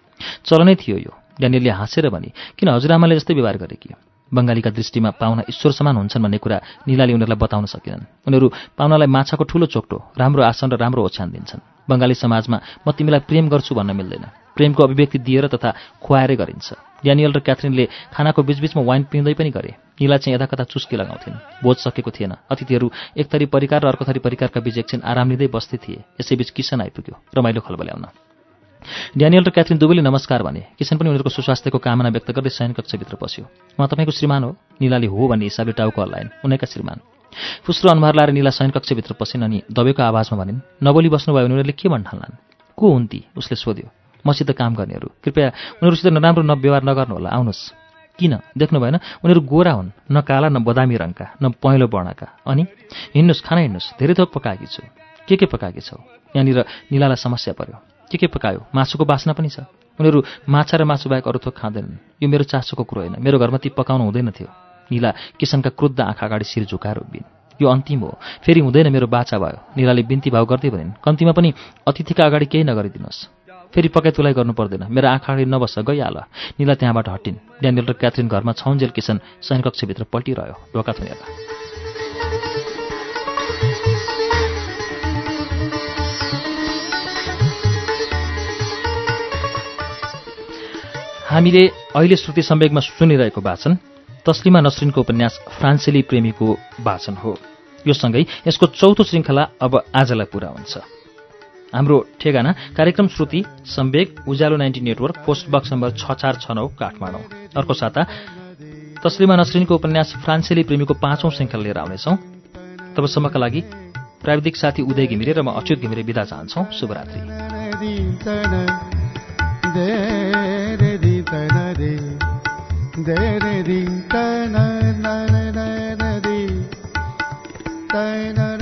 चलनै थियो यो। ड्यानियलले हाँसेर भने किन हजुरआमाले जस्तै व्यवहार गरे कि? बङ्गालीका दृष्टिमा पाहुना ईश्वर समान हुन्छन् भन्ने कुरा निलाले उनीहरूलाई बताउन सकेनन्। उनीहरू पाहुनालाई माछाको ठूलो चोक्टो राम्रो आसन र राम्रो ओछ्यान दिन्छन्। बङ्गाली समाजमा म तिमीलाई प्रेम गर्छु भन्न मिल्दैन। प्रेमको अभिव्यक्ति दिएर तथा खुवाएरै गरिन्छ। ड्यानियल र क्याथरिनले खानाको बीचबीचमा वाइन पिउँदै पनि गरे। निला चाहिँ यता कता चुस्की लगाउँथिन्। बोझ सकेको थिएन। अतिथिहरू एक थरी परिकार र अर्को थरी परिकारका बीच एकछिन आराम लिँदै बस्दै थिए। यसैबीच किसन आइपुग्यो। रमाइलो खलबल्याउन। ड्यानियल र क्याथरिन दुवैले नमस्कार भने किसन पनि उनीहरूको सुस्वास्थ्यको कामना व्यक्त गर्दै शयन कक्षभित्र पस्यो। उहाँ तपाईँको श्रीमान हो निलाले हो भन्ने हिसाबले टाउको हल्लाइन्। उनैका श्रीमान। फुस्रो अनुहार लाएर निला शयन कक्षभित्र पसिन् अनि दबेको आवाजमा भनिन् नबोली बस्नुभयो भने उनीहरूले के भन्ठान्लान् को हुन् ती? उसले सोध्यो। मसित काम गर्नेहरू। कृपया उनीहरूसित नराम्रो नव्यवहार नगर्नुहोला। आउनुहोस्। किन? देख्नु भएन उनीहरू गोरा हुन्। न काला न बदामी रङका न पहेँलो वर्णका। अनि? हिँड्नुहोस् खाना हिँड्नुहोस्। धेरै थोक पकाएकी छु। के के पकाएकी छौ? यहाँनिर निलालाई समस्या पर्यो। के के पकायो? मासुको बास्ना पनि छ। उनीहरू माछा र मासु बाहेक अरू थोक खाँदैनन्। यो मेरो चासोको कुरो होइन। मेरो घरमा ती पकाउनु हुँदैन थियो। निला किसनका क्रुद्ध आँखा अगाडि शिर झुकाएर उभिन्। यो अन्तिम हो। फेरि हुँदैन मेरो बाचा भयो। निलाले बिन्ती भाव गर्दै भनिन् कम्तीमा पनि अतिथिका अगाडि केही नगरिदिनुहोस्। फेरि पकाइ तुलाइ गर्नु पर्दैन। मेरो आँखा अगाडि नबस्छ गइहाल निला त्यहाँबाट हटिन्। ड्यानियल र क्याथरिन घरमा छौन्जेल किसन शयन कक्षभित्र पल्टिरह्यो। ढोका थुनेर हामीले अहिले श्रुति सम्वेकमा सुनिरहेको वाचन तस्लिमा नसरिनको उपन्यास फ्रान्सेली प्रेमीको वाचन हो। यो सँगै यसको चौथो श्रृङ्खला अब आजलाई पुरा हुन्छ। हाम्रो ठेगाना कार्यक्रम श्रुति Sambeg Ujyaalo ninety network post box number छ चार छ नौ काठमाडौँ। अर्को साता तस्लिमा नसरिनको उपन्यास फ्रान्सेली प्रेमीको पाँचौं श्रृङ्खला लिएर आउनेछौँ। तबसम्मका लागि प्राविधिक साथी उदय घिमिरे र म अच्युत घिमिरे विदा चाहन्छौ। शुभरात्रि। नी तै नै न